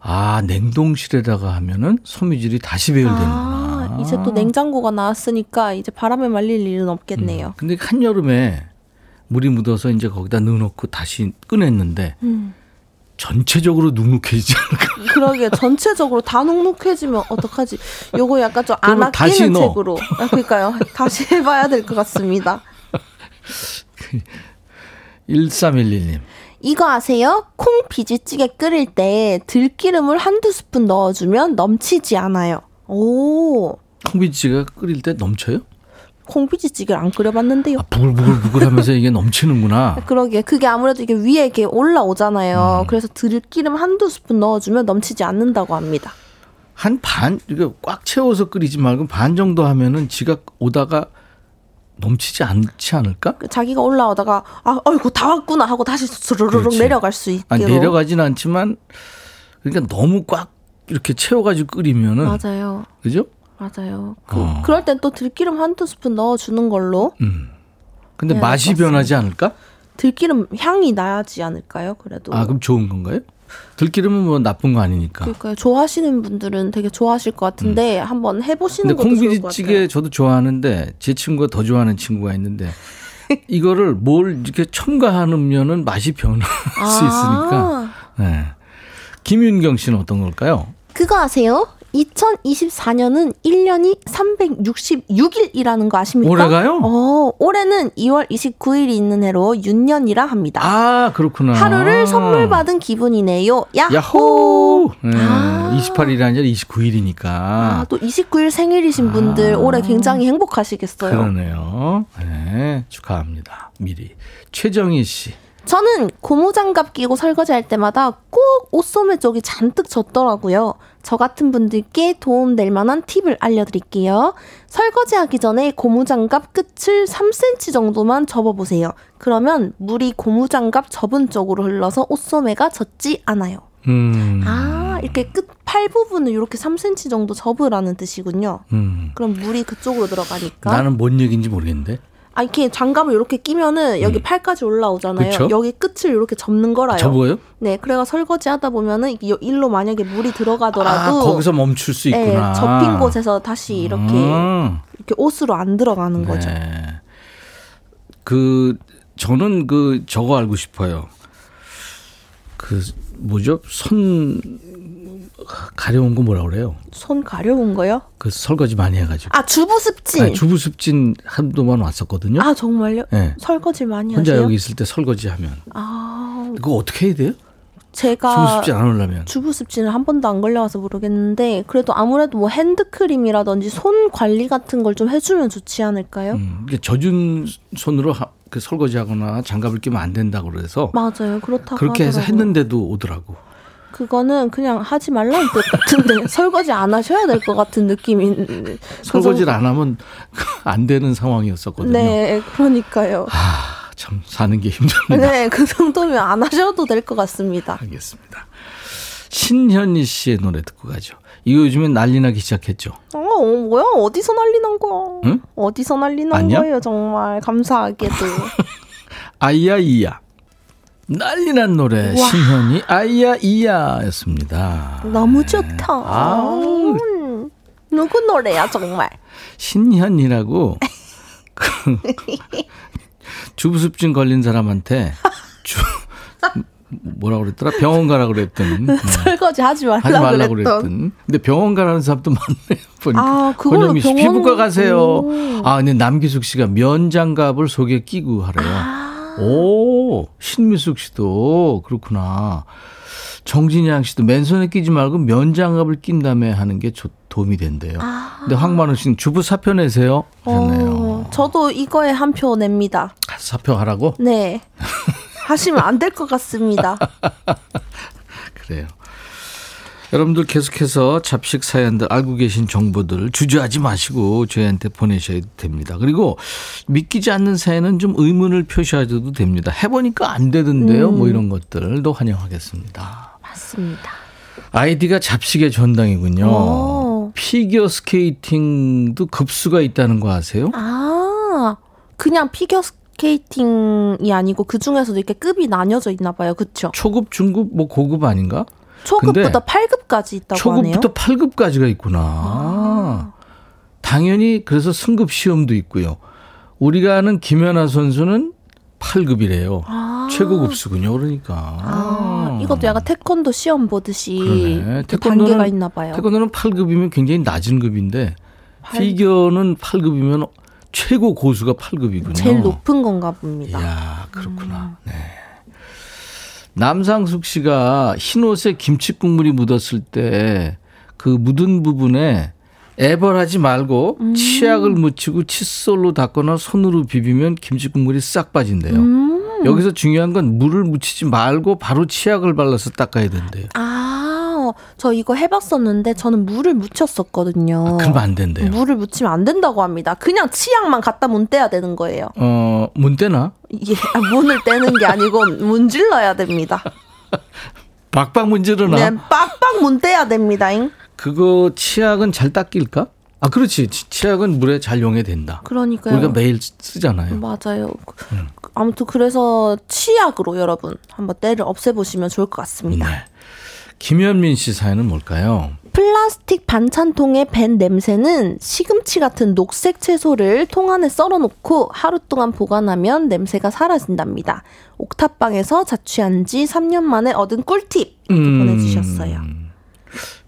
S1: 아, 냉동실에다가 하면은 소미질이 다시 배열되는구나.
S5: 아, 이제 또 냉장고가 나왔으니까 이제 바람에 말릴 일은 없겠네요.
S1: 근데 한 여름에 물이 묻어서 이제 거기다 넣어놓고 다시 꺼냈는데
S5: 음.
S1: 전체적으로 눅눅해지지 않을까.
S5: 그러게 전체적으로 다 눅눅해지면 어떡하지? 요거 약간 좀 안 아끼는. 책으로. 아, 그러니까요. 다시 해봐야 될 것 같습니다.
S1: 1311님.
S5: 이거 아세요? 콩 비지찌개 끓일 때 들기름을 한두 스푼 넣어주면 넘치지 않아요. 오,
S1: 콩비지가 끓일 때 넘쳐요?
S5: 콩 비지찌개를 안 끓여봤는데요.
S1: 아, 부글부글 하면서 이게 넘치는구나.
S5: 그러게 그게 아무래도 이게 위에 이렇게 올라오잖아요.
S1: 음.
S5: 그래서 들기름 한두 스푼 넣어주면 넘치지 않는다고 합니다.
S1: 한 반, 이거 꽉 채워서 끓이지 말고 반 정도 하면은 지가 오다가 넘치지 않지 않을까?
S5: 그 자기가 올라오다가 아, 어이구 다 왔구나 하고 다시 스르르륵
S1: 그렇지.
S5: 내려갈 수 있게.
S1: 아, 내려가진 않지만 그러니까 너무 꽉 이렇게 채워가지고 끓이면은
S5: 맞아요.
S1: 그죠?
S5: 맞아요. 그,
S1: 어.
S5: 그럴 땐 또 들기름 한두 스푼 넣어주는 걸로
S1: 음. 근데
S5: 네,
S1: 맛이
S5: 맞습니다.
S1: 변하지 않을까?
S5: 들기름 향이 나지 않을까요? 그래도.
S1: 아, 그럼 좋은 건가요? 들기름은 뭐 나쁜 거 아니니까.
S5: 그러니까요. 좋아하시는 분들은 되게 좋아하실 것 같은데 한번 해보시는
S1: 음.
S5: 것도 좋을 것
S1: 콩비지찌개
S5: 같아요.
S1: 저도 좋아하는데 제 친구가 더 좋아하는 친구가 있는데 이거를 뭘 이렇게 첨가하면은 맛이 변할 수 있으니까. 네. 김윤경 씨는 어떤 걸까요?
S5: 그거 아세요? 2024년은 1년이 366일이라는 거 아십니까?
S1: 올해가요?
S5: 어, 올해는 2월 29일이 있는 해로 윤년이라 합니다.
S1: 아 그렇구나.
S5: 하루를 선물 받은 기분이네요. 야호!
S1: 야호. 네.
S5: 아.
S1: 28일이 아니라 29일이니까.
S5: 아, 또 29일 생일이신 분들 올해 굉장히 행복하시겠어요.
S1: 그러네요. 네, 축하합니다. 미리. 최정희 씨.
S5: 저는 고무장갑 끼고 설거지할 때마다 꼭 옷소매 쪽이 잔뜩 젖더라고요. 저 같은 분들께 도움될 만한 팁을 알려드릴게요. 설거지하기 전에 고무장갑 끝을 3cm 정도만 접어보세요. 그러면 물이 고무장갑 접은 쪽으로 흘러서 옷소매가 젖지 않아요.
S1: 음.
S5: 아, 이렇게 끝 팔 부분을 이렇게 3cm 정도 접으라는 뜻이군요.
S1: 음.
S5: 그럼 물이 그쪽으로 들어가니까.
S1: 나는 뭔 얘기인지 모르겠는데.
S5: 아, 이렇게 장갑을 이렇게 끼면은 여기 팔까지 올라오잖아요.
S1: 음. 그쵸?
S5: 여기 끝을 이렇게 접는 거라요.
S1: 접어요?
S5: 네, 그래가 설거지 하다 보면은 이 일로 만약에 물이 들어가더라도
S1: 아, 거기서 멈출 수
S5: 네,
S1: 있구나.
S5: 접힌 곳에서 다시 이렇게
S1: 음.
S5: 이렇게 옷으로 안 들어가는 거죠.
S1: 네. 그 저는 그 저거 알고 싶어요. 그 뭐죠? 손 가려운 거 뭐라 그래요?
S5: 손 가려운 거요?
S1: 그 설거지 많이 해가지고.
S5: 아, 주부 습진.
S1: 아니, 주부 습진 한두번 왔었거든요.
S5: 아, 정말요?
S1: 네.
S5: 설거지 많이
S1: 혼자
S5: 하세요?
S1: 여기 있을 때 설거지 하면
S5: 아,
S1: 그거 어떻게 해야 돼요?
S5: 제가
S1: 주부습진 안 오려면.
S5: 주부습진을 한 번도 안 걸려와서 모르겠는데 그래도 아무래도 뭐 핸드크림이라든지 손 관리 같은 걸 좀 해주면 좋지 않을까요?
S1: 음, 이게 젖은 손으로 하, 그 설거지하거나 장갑을 끼면 안 된다고 그래서
S5: 맞아요. 그렇다고
S1: 그렇게 해서
S5: 하더라고요.
S1: 했는데도 오더라고.
S5: 그거는 그냥 하지 말라는 뜻 같은데 설거지 안 하셔야 될 것 같은 느낌이
S1: 설거지를 안 하면 안 되는 상황이었었거든요.
S5: 네, 그러니까요.
S1: 아, 참 사는 게 힘듭니다.
S5: 네, 그 정도면 안 하셔도 될 것 같습니다.
S1: 알겠습니다. 신현희 씨의 노래 듣고 가죠. 이거 요즘에 난리 나기 시작했죠.
S5: 어, 어, 뭐야? 어디서 난리 난 거야?
S1: 응?
S5: 어디서 난리 난
S1: 아니야?
S5: 거예요, 정말. 감사하게도.
S1: 아이야 이야. 난리 난 노래
S5: 와.
S1: 신현희 아이야 이야였습니다.
S5: 너무 좋다.
S1: 아우.
S5: 음, 누구 노래야, 정말?
S1: 신현이라고 그 주부습진 걸린 사람한테 주 뭐라 그랬더라 병원 가라 그랬더니 네.
S5: 설거지 하지 말라
S1: 하지 말라고
S5: 그랬던.
S1: 그랬던. 근데 병원 가라는 사람도 많네요. 보니까.
S5: 아,
S1: 권영미 씨
S5: 병원-
S1: 피부과 가세요.
S5: 오.
S1: 아, 근데 남기숙 씨가 면장갑을 속에 끼고 하래요.
S5: 아.
S1: 오, 신미숙 씨도 그렇구나. 정진양 씨도 맨손에 끼지 말고 면장갑을 낀 다음에 하는 게 조- 도움이 된대요. 근데 황만우 씨는 주부 사표 내세요.
S5: 어, 저도 이거에 한 표 냅니다.
S1: 사표 하라고?
S5: 네. 하시면 안 될 것 같습니다.
S1: 그래요. 여러분들 계속해서 잡식 사연들 알고 계신 정보들 주저하지 마시고 저희한테 보내셔야 됩니다. 그리고 믿기지 않는 사연은 좀 의문을 표시하셔도 됩니다. 해보니까 안 되던데요. 뭐 이런 것들도 환영하겠습니다.
S5: 맞습니다.
S1: 아이디가 잡식의 전당이군요.
S5: 오.
S1: 피겨 스케이팅도 급수가 있다는 거 아세요?
S5: 아, 그냥 피겨 스케이팅이 아니고 그 중에서도 이렇게 급이 나뉘어져 있나 봐요. 그쵸?
S1: 초급, 중급, 뭐 고급 아닌가?
S5: 초급부터 8급까지 있다고 하네요.
S1: 초급부터 8급까지가 있구나. 당연히 그래서 승급 시험도 있고요. 우리가 아는 김연아 선수는 8급이래요.
S5: 아.
S1: 최고 급수군요. 그러니까.
S5: 아, 이것도 약간 태권도 시험 보듯이
S1: 그러네.
S5: 이렇게
S1: 태권도는-
S5: 단계가 있나 봐요.
S1: 태권도는 8급이면 굉장히 낮은 급인데
S5: 팔-
S1: 피겨는 8급이면 최고 고수가 8급이군요.
S5: 제일 높은 건가 봅니다.
S1: 이야, 그렇구나. 네. 남상숙 씨가 흰 옷에 김치 국물이 묻었을 때 그 묻은 부분에 애벌하지 말고
S5: 음.
S1: 치약을 묻히고 칫솔로 닦거나 손으로 비비면 김치 국물이 싹 빠진대요.
S5: 음.
S1: 여기서 중요한 건 물을 묻히지 말고 바로 치약을 발라서 닦아야 된대요.
S5: 아, 저 이거 해봤었는데 저는 물을 묻혔었거든요.
S1: 아, 그러면 안 된대요.
S5: 물을 묻히면 안 된다고 합니다. 그냥 치약만 갖다 문 떼야 되는 거예요.
S1: 어, 문 떼나?
S5: 예, 아, 문을 떼는 게 아니고 문질러야 됩니다.
S1: 박박 문지르나?
S5: 네, 빡빡 문 떼야 됩니다잉.
S1: 그거 치약은 잘 닦일까? 아, 그렇지. 치- 치약은 물에 잘 용해된다.
S5: 그러니까요.
S1: 우리가 매일 쓰- 쓰잖아요.
S5: 맞아요.
S1: 음.
S5: 그- 아무튼 그래서 치약으로 여러분 한번 때를 없애보시면 좋을 것 같습니다.
S1: 네. 김현민 씨 사연은 뭘까요?
S5: 플라스틱 반찬통에 밴 냄새는 시금치 같은 녹색 채소를 통 안에 썰어 놓고 하루 동안 보관하면 냄새가 사라진답니다. 옥탑방에서 자취한 지 3년 만에 얻은 꿀팁
S1: 음.
S5: 보내주셨어요.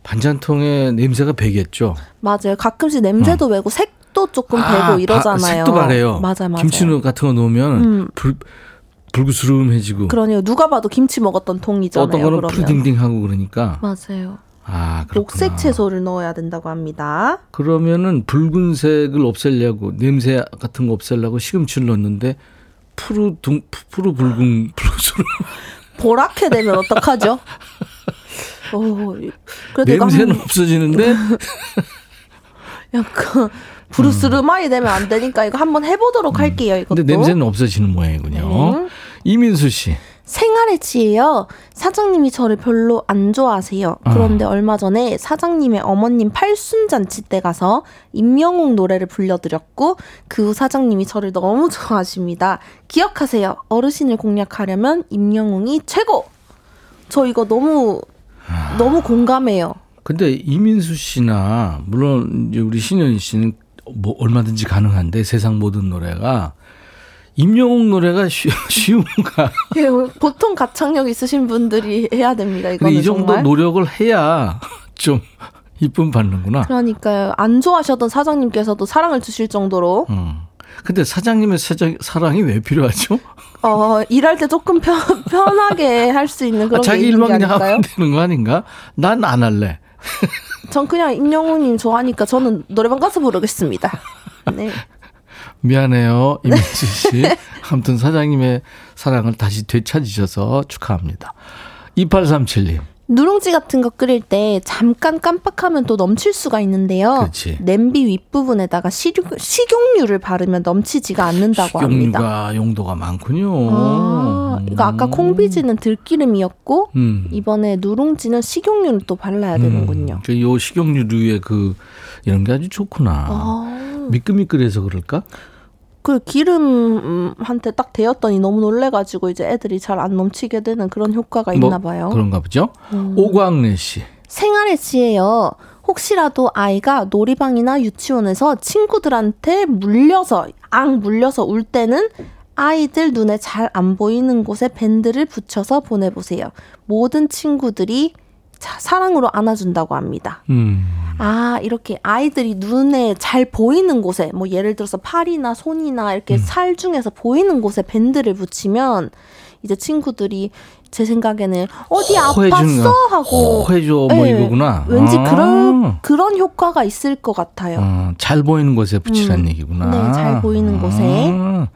S1: 반찬통에 냄새가 배겠죠.
S5: 맞아요. 가끔씩 냄새도 배고 색도 조금 배고
S1: 아,
S5: 이러잖아요.
S1: 바- 색도 바래요.
S5: 맞아요, 맞아요.
S1: 김치 같은 거 넣으면
S5: 음.
S1: 불, 불구스름해지고
S5: 그러니까 누가 봐도 김치 먹었던 통이잖아요.
S1: 어떤 거는. 푸딩딩하고 그러니까
S5: 맞아요.
S1: 아 그렇구나.
S5: 녹색 채소를 넣어야 된다고 합니다.
S1: 그러면은 붉은색을 없애려고 냄새 같은 거 없애려고 시금치를 넣었는데 푸르 둥 푸르 붉은 푸르스름
S5: 보라게 되면 어떡하죠? 이거
S1: 냄새는
S5: 한-
S1: 없어지는데
S5: 약간 푸르스름하이 되면 안 되니까 이거 한번 해보도록 할게요. 이것도.
S1: 근데 냄새는 없어지는 모양이군요.
S5: 네.
S1: 이민수 씨.
S5: 생활의 지혜요. 사장님이 저를 별로 안 좋아하세요. 그런데 얼마 전에 사장님의 어머님 팔순잔치 때 가서 임영웅 노래를 불려드렸고 그 후 사장님이 저를 너무 좋아하십니다. 기억하세요. 어르신을 공략하려면 임영웅이 최고. 저 이거 너무 너무 공감해요.
S1: 근데 이민수 씨나 물론 우리 신현 씨는 뭐 얼마든지 가능한데 세상 모든 노래가 임영웅 노래가 쉬, 쉬운가?
S5: 예, 보통 가창력 있으신 분들이 해야 됩니다. 이거는
S1: 이 정도
S5: 정말.
S1: 노력을 해야 좀 이쁨 받는구나.
S5: 그러니까요. 안 좋아하셨던 사장님께서도 사랑을 주실 정도로
S1: 음. 근데 사장님의 사장, 사랑이 왜 필요하죠?
S5: 어, 일할 때 조금 편, 편하게 할 수 있는
S1: 아,
S5: 그런 게
S1: 자기 일만
S5: 게
S1: 그냥? 하면 되는 거 아닌가? 난 안 할래.
S5: 전 그냥 임영웅님 좋아하니까 저는 노래방 가서 부르겠습니다. 네.
S1: 미안해요, 이민수 씨. 아무튼 사장님의 사랑을 다시 되찾으셔서 축하합니다. 2837님.
S5: 누룽지 같은 거 끓일 때 잠깐 깜빡하면 또 넘칠 수가 있는데요.
S1: 그렇지.
S5: 냄비 윗부분에다가 식용, 식용유를 바르면 넘치지가 않는다고 합니다.
S1: 식용유가 용도가 많군요.
S5: 아, 이거 아까
S1: 음.
S5: 콩비지는 들기름이었고
S1: 음.
S5: 이번에 누룽지는 식용유를 또 발라야 되는군요.
S1: 그요 식용유류의 그 이런 게 아주 좋구나.
S5: 아,
S1: 미끌미끌해서 그럴까?
S5: 그 기름한테 딱 대었더니 너무 놀래가지고 이제 애들이 잘 안 넘치게 되는 그런 효과가 있나 봐요.
S1: 뭐 그런가 보죠.
S5: 음.
S1: 오광래 씨.
S5: 생활의 지혜요. 혹시라도 아이가 놀이방이나 유치원에서 친구들한테 물려서 앙 물려서 울 때는 아이들 눈에 잘 안 보이는 곳에 밴드를 붙여서 보내보세요. 모든 친구들이 자, 사랑으로 안아준다고 합니다.
S1: 음.
S5: 아, 이렇게 아이들이 눈에 잘 보이는 곳에, 뭐 예를 들어서 팔이나 손이나
S1: 음.
S5: 이렇게 살 중에서 보이는 곳에 밴드를 붙이면 이제 친구들이 제 생각에는 어디 아팠어?
S1: 거.
S5: 하고
S1: 호해줘 뭐
S5: 예,
S1: 이거구나.
S5: 왠지
S1: 아.
S5: 그런 그런 효과가 있을 것 같아요.
S1: 어, 잘 보이는 곳에 붙이란
S5: 음.
S1: 얘기구나.
S5: 네, 잘 보이는 곳에.
S1: 아.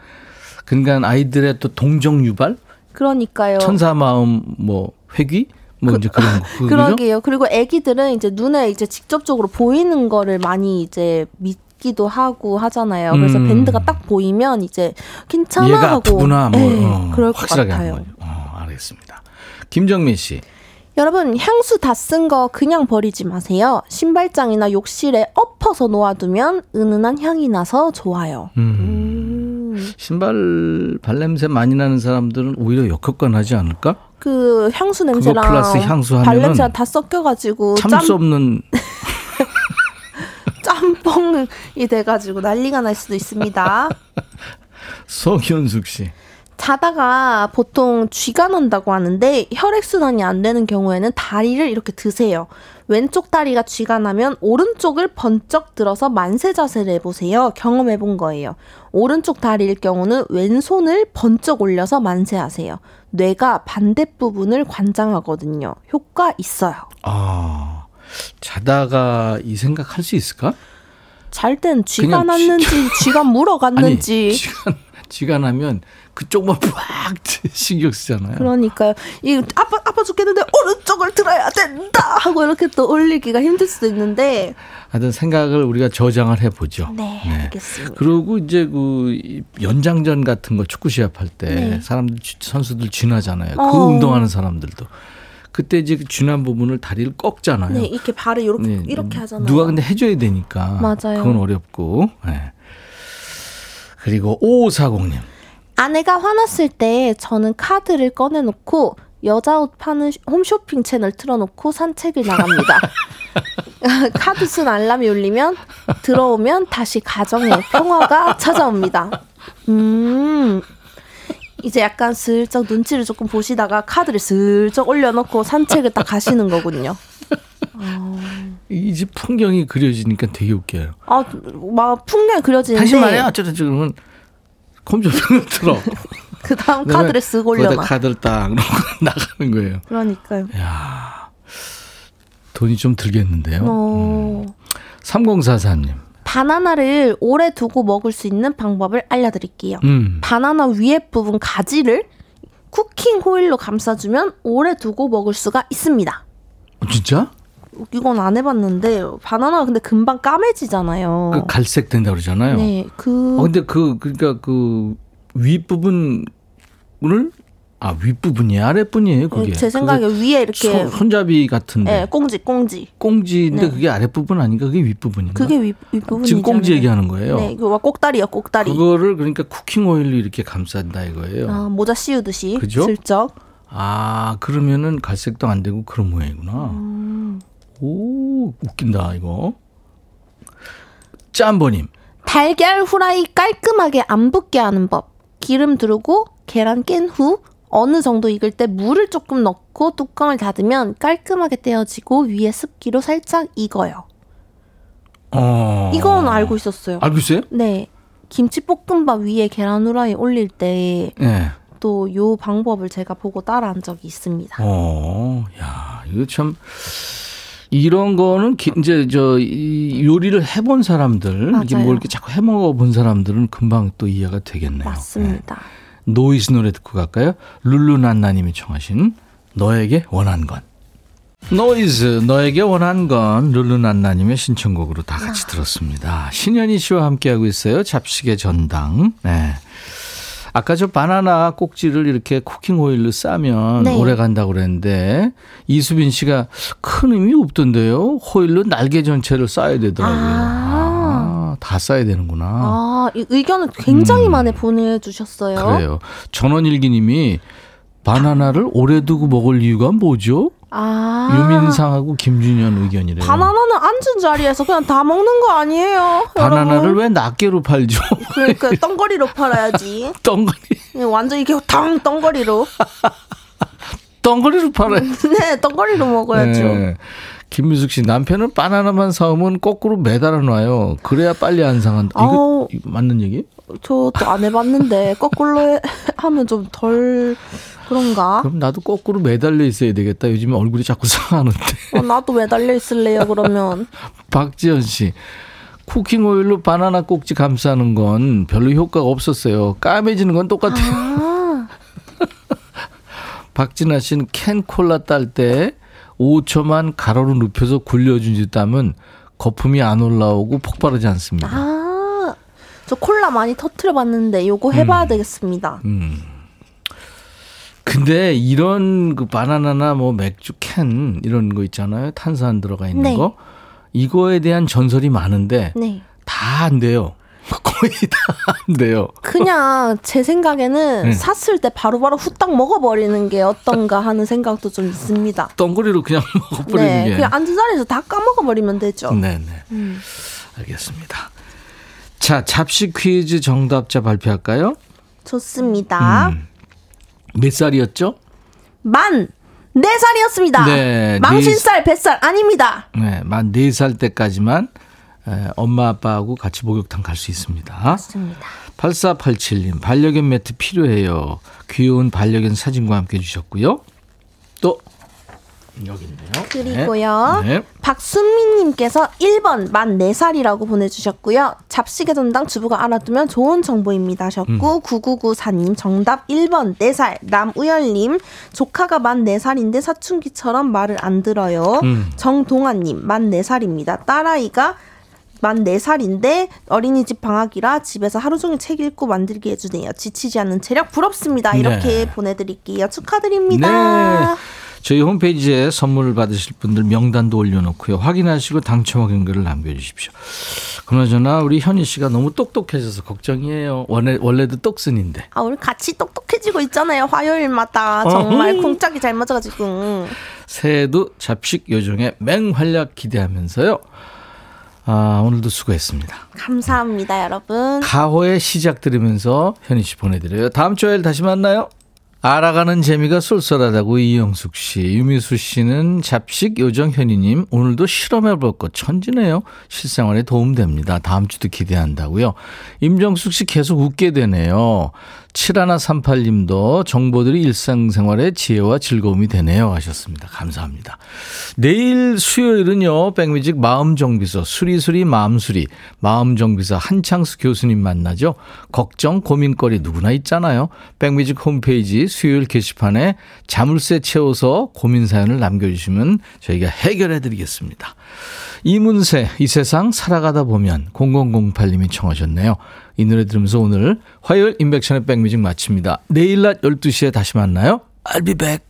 S1: 그러니까 아이들의 또 동정 유발,
S5: 그러니까요.
S1: 천사 마음 뭐 회귀 뭐 이제 그런 거. 그-?
S5: 그러게요. 그리고 아기들은 이제 눈에 이제 직접적으로 보이는 거를 많이 이제 믿 기도 하고 하잖아요. 그래서
S1: 음.
S5: 밴드가 딱 보이면 이제 괜찮아
S1: 얘가
S5: 하고
S1: 아프구나 뭐
S5: 네,
S1: 어,
S5: 그럴 것
S1: 확실하게
S5: 같아요.
S1: 어, 알겠습니다. 김정민 씨.
S5: 여러분 향수 다 쓴 거 그냥 버리지 마세요. 신발장이나 욕실에 엎어서 놓아두면 은은한 향이 나서 좋아요.
S1: 음.
S5: 음.
S1: 신발 발냄새 많이 나는 사람들은 오히려 역효과 나지 않을까?
S5: 그 향수 냄새랑
S1: 플러스 향수
S5: 발냄새랑 다 섞여가지고
S1: 참
S5: 짬,
S1: 수 없는
S5: 짬뽕이 돼가지고 난리가 날 수도 있습니다.
S1: 서현숙 씨.
S5: 자다가 보통 쥐가 난다고 하는데 혈액순환이 안 되는 경우에는 다리를 이렇게 드세요. 왼쪽 다리가 쥐가 나면 오른쪽을 번쩍 들어서 만세 자세를 해보세요. 경험해 본 거예요. 오른쪽 다리일 경우는 왼손을 번쩍 올려서 만세하세요. 뇌가 반대 부분을 관장하거든요. 효과 있어요.
S1: 아 자다가 이 생각 할 수 있을까?
S5: 잘 땐 쥐가 났는지 쥐가 물어갔는지
S1: 아니 쥐가, 쥐가 나면 그쪽만 팍 신경 쓰잖아요.
S5: 그러니까요. 이 아파 아파 죽겠는데 오른쪽을 들어야 된다 하고 이렇게 또 올리기가 힘들 수도 있는데
S1: 하여튼 생각을 우리가 저장을 해보죠.
S5: 네, 알겠습니다.
S1: 그리고 이제 그 연장전 같은 거 축구 시합할 때
S5: 네.
S1: 사람들 쥐- 선수들 쥐나잖아요. 그
S5: 어.
S1: 운동하는 사람들도 그때 이제 그 쥐난 부분을 다리를 꺾잖아요.
S5: 네, 이렇게 발을 이렇게
S1: 네.
S5: 이렇게 하잖아요.
S1: 누가 근데 해줘야 되니까.
S5: 맞아요.
S1: 그건 어렵고. 네. 그리고 5540님.
S5: 아내가 화났을 때 저는 카드를 꺼내놓고 여자 옷 파는 홈쇼핑 채널 틀어놓고 산책을 나갑니다. 카드 순 알람이 울리면 들어오면 다시 가정의 평화가 찾아옵니다. 음. 이제 약간 슬쩍 눈치를 조금 보시다가 카드를 슬쩍 올려놓고 산책을 딱 가시는 거군요.
S1: 이집 풍경이 그려지니까 되게 웃겨요.
S5: 아, 막 풍경 그려지는데
S1: 다시 말해 어쩌다 그러면 컴퓨터를 틀어.
S5: 그 다음 카드를 쓰고 올려놔.
S1: 카드를 딱 나가는 거예요.
S5: 그러니까요.
S1: 야 돈이 좀 들겠는데요.
S5: 어.
S1: 3044님.
S5: 바나나를 오래 두고 먹을 수 있는 방법을 알려드릴게요.
S1: 음.
S5: 바나나 위에 부분 가지를 쿠킹 호일로 감싸주면 오래 두고 먹을 수가 있습니다.
S1: 어, 진짜?
S5: 이건 안 해봤는데 바나나가 근데 금방 까매지잖아요.
S1: 그 갈색 된다 그러잖아요.
S5: 네, 그
S1: 어, 근데 그 그러니까 그 윗부분을 아 윗부분이 아랫부분이에요 그게.
S5: 제 생각에 위에 이렇게
S1: 손, 손잡이 같은데
S5: 예, 꽁지 꽁지.
S1: 꽁지인데
S5: 네.
S1: 그게 아랫부분 아닌가 그게 윗부분인가?
S5: 그게 윗 윗부분이잖아요.
S1: 지금 꽁지 얘기하는 거예요.
S5: 네, 이거 꼭다리요, 꼭다리.
S1: 그거를 그러니까 쿠킹 오일로 이렇게 감싼다 이거예요.
S5: 아, 모자 씌우듯이
S1: 그죠?
S5: 슬쩍.
S1: 아 그러면은 갈색도 안 되고 그런 모양이구나.
S5: 음.
S1: 오 웃긴다 이거. 짬보님.
S5: 달걀 후라이 깔끔하게 안 붙게 하는 법. 기름 두르고 계란 깬 후 어느 정도 익을 때 물을 조금 넣고 뚜껑을 닫으면 깔끔하게 떼어지고 위에 습기로 살짝 익어요.
S1: 어.
S5: 이건 알고 있었어요.
S1: 알고 있어요?
S5: 네. 김치 볶음밥 위에 계란 후라이 올릴 때
S1: 네.
S5: 또요 방법을 제가 보고 따라한 적이 있습니다.
S1: 어, 야, 이거 참 이런 거는 기- 이제 저 이 요리를 해본 사람들 이게
S5: 맞아요.
S1: 뭘 이렇게 자꾸 해 먹어 본 사람들은 금방 또 이해가 되겠네요.
S5: 맞습니다.
S1: 네. 노이즈 노래 듣고 갈까요? 룰루난나님이 청하신 너에게 원한 건. 노이즈 너에게 원한 건 룰루난나님의 신청곡으로 다 같이 들었습니다. 신현희 씨와 함께하고 있어요. 잡식의 전당. 네. 아까 저 바나나 꼭지를 이렇게 cooking foil로 싸면
S5: 네.
S1: 오래 간다고 그랬는데 이수빈 씨가 큰 의미 없던데요. 호일로 날개 전체를 싸야 되더라고요.
S5: 아.
S1: 아, 다 싸야 되는구나.
S5: 아, 이 의견을 굉장히
S1: 음.
S5: 많이 보내주셨어요.
S1: 그래요. 전원일기님이 바나나를 오래 두고 먹을 이유가 뭐죠?
S5: 아.
S1: 유민상하고 김준현 의견이래요.
S5: 바나나는 앉은 자리에서 그냥 다 먹는 거 아니에요?
S1: 바나나를
S5: 여러분?
S1: 왜 낱개로 팔죠?
S5: 그러니까 덩거리로 팔아야지.
S1: 덩거리
S5: 완전 이렇게 탕 덩거리로.
S1: 덩거리로 팔아요.
S5: 네, 덩거리로 먹어야죠.
S1: 네. 김미숙 씨 남편은 바나나만 사오면 거꾸로 매달아 놔요. 그래야 빨리 안 상한다. 이거,
S5: 아우.
S1: 이거 맞는 얘기?
S5: 저도 안 해봤는데 거꾸로 해- 하면 좀 덜 그런가?
S1: 그럼 나도 거꾸로 매달려 있어야 되겠다. 요즘에 얼굴이 자꾸 상하는데.
S5: 어, 나도 매달려 있을래요 그러면.
S1: 박지현 씨. 쿠킹 오일로 바나나 꼭지 감싸는 건 별로 효과가 없었어요. 까매지는 건 똑같아요.
S5: 아,
S1: 박진아 씨는 캔 콜라 딸 때 5초만 가로로 눕혀서 굴려준 듯 하면 거품이 안 올라오고 폭발하지 않습니다.
S5: 아, 저 콜라 많이 터트려 봤는데 요거 해봐야 되겠습니다.
S1: 음. 근데 이런 그 바나나나 뭐 맥주 캔 이런 거 있잖아요. 탄산 들어가 있는
S5: 네.
S1: 거. 이거에 대한 전설이 많은데
S5: 네.
S1: 다안 돼요. 거의 다 안 돼요.
S5: 그냥 제 생각에는
S1: 네.
S5: 샀을 때 바로 바로 후딱 먹어버리는 게 어떤가 하는 생각도 좀 있습니다.
S1: 덩거리로 그냥 먹어버리는
S5: 네,
S1: 게.
S5: 그냥 앉은 자리에서 다 까먹어버리면 되죠.
S1: 네네.
S5: 음.
S1: 알겠습니다. 자, 잡식 퀴즈 정답자 발표할까요?
S5: 좋습니다.
S1: 음. 몇 살이었죠?
S5: 만! 네살이었습니다
S1: 네,
S5: 망신살, 뱃살 아닙니다.
S1: 네, 만 4살 때까지만 에, 엄마 아빠하고 같이 목욕탕 갈 수 있습니다.
S5: 맞습니다.
S1: 8487님, 반려견 매트 필요해요. 귀여운 반려견 사진과 함께 주셨고요. 또 여기 있네요.
S5: 그리고요.
S1: 네. 네.
S5: 박순미님께서 1번 만 4살이라고 보내주셨고요. 잡식의 전당 주부가 알아두면 좋은 정보입니다 하셨고
S1: 음.
S5: 9994님 정답 1번 4살 남우열님 조카가 만 4살인데 사춘기처럼 말을 안 들어요.
S1: 음.
S5: 정동아님 만 4살입니다. 딸아이가 만 4살인데 어린이집 방학이라 집에서 하루 종일 책 읽고 만들게 해주네요. 지치지 않는 체력 부럽습니다. 이렇게
S1: 네.
S5: 보내드릴게요. 축하드립니다.
S1: 네. 저희 홈페이지에 선물을 받으실 분들 명단도 올려놓고요. 확인하시고 당첨 확인글을 남겨주십시오. 그나저나 우리 현희 씨가 너무 똑똑해져서 걱정이에요. 원래, 원래도 똑순인데.
S5: 아, 우리 같이 똑똑해지고 있잖아요. 화요일마다. 정말
S1: 어흥.
S5: 콩짝이 잘 맞아가지고.
S1: 새해에도 잡식 요정의 맹활약 기대하면서요. 아, 오늘도 수고했습니다.
S5: 감사합니다, 여러분.
S1: 가호의 시작 들으면서 현희 씨 보내드려요. 다음 주에 다시 만나요. 알아가는 재미가 쏠쏠하다고 이영숙 씨, 유미수 씨는 잡식 요정 현희님 오늘도 실험해볼 것 천지네요. 실생활에 도움됩니다. 다음 주도 기대한다고요. 임정숙 씨 계속 웃게 되네요. 7138님도 정보들이 일상생활의 지혜와 즐거움이 되네요 하셨습니다. 감사합니다. 내일 수요일은요. 백뮤직 마음정비서 수리수리 마음수리 마음정비서 한창수 교수님 만나죠. 걱정 고민거리 누구나 있잖아요. 백뮤직 홈페이지 수요일 게시판에 자물쇠 채워서 고민 사연을 남겨주시면 저희가 해결해 드리겠습니다. 이문세 이 세상 살아가다 보면 0008님이 청하셨네요. 이 노래 들으면서 오늘 화요일 인백션의 백뮤직 마칩니다. 내일 낮 12시에 다시 만나요. I'll be back.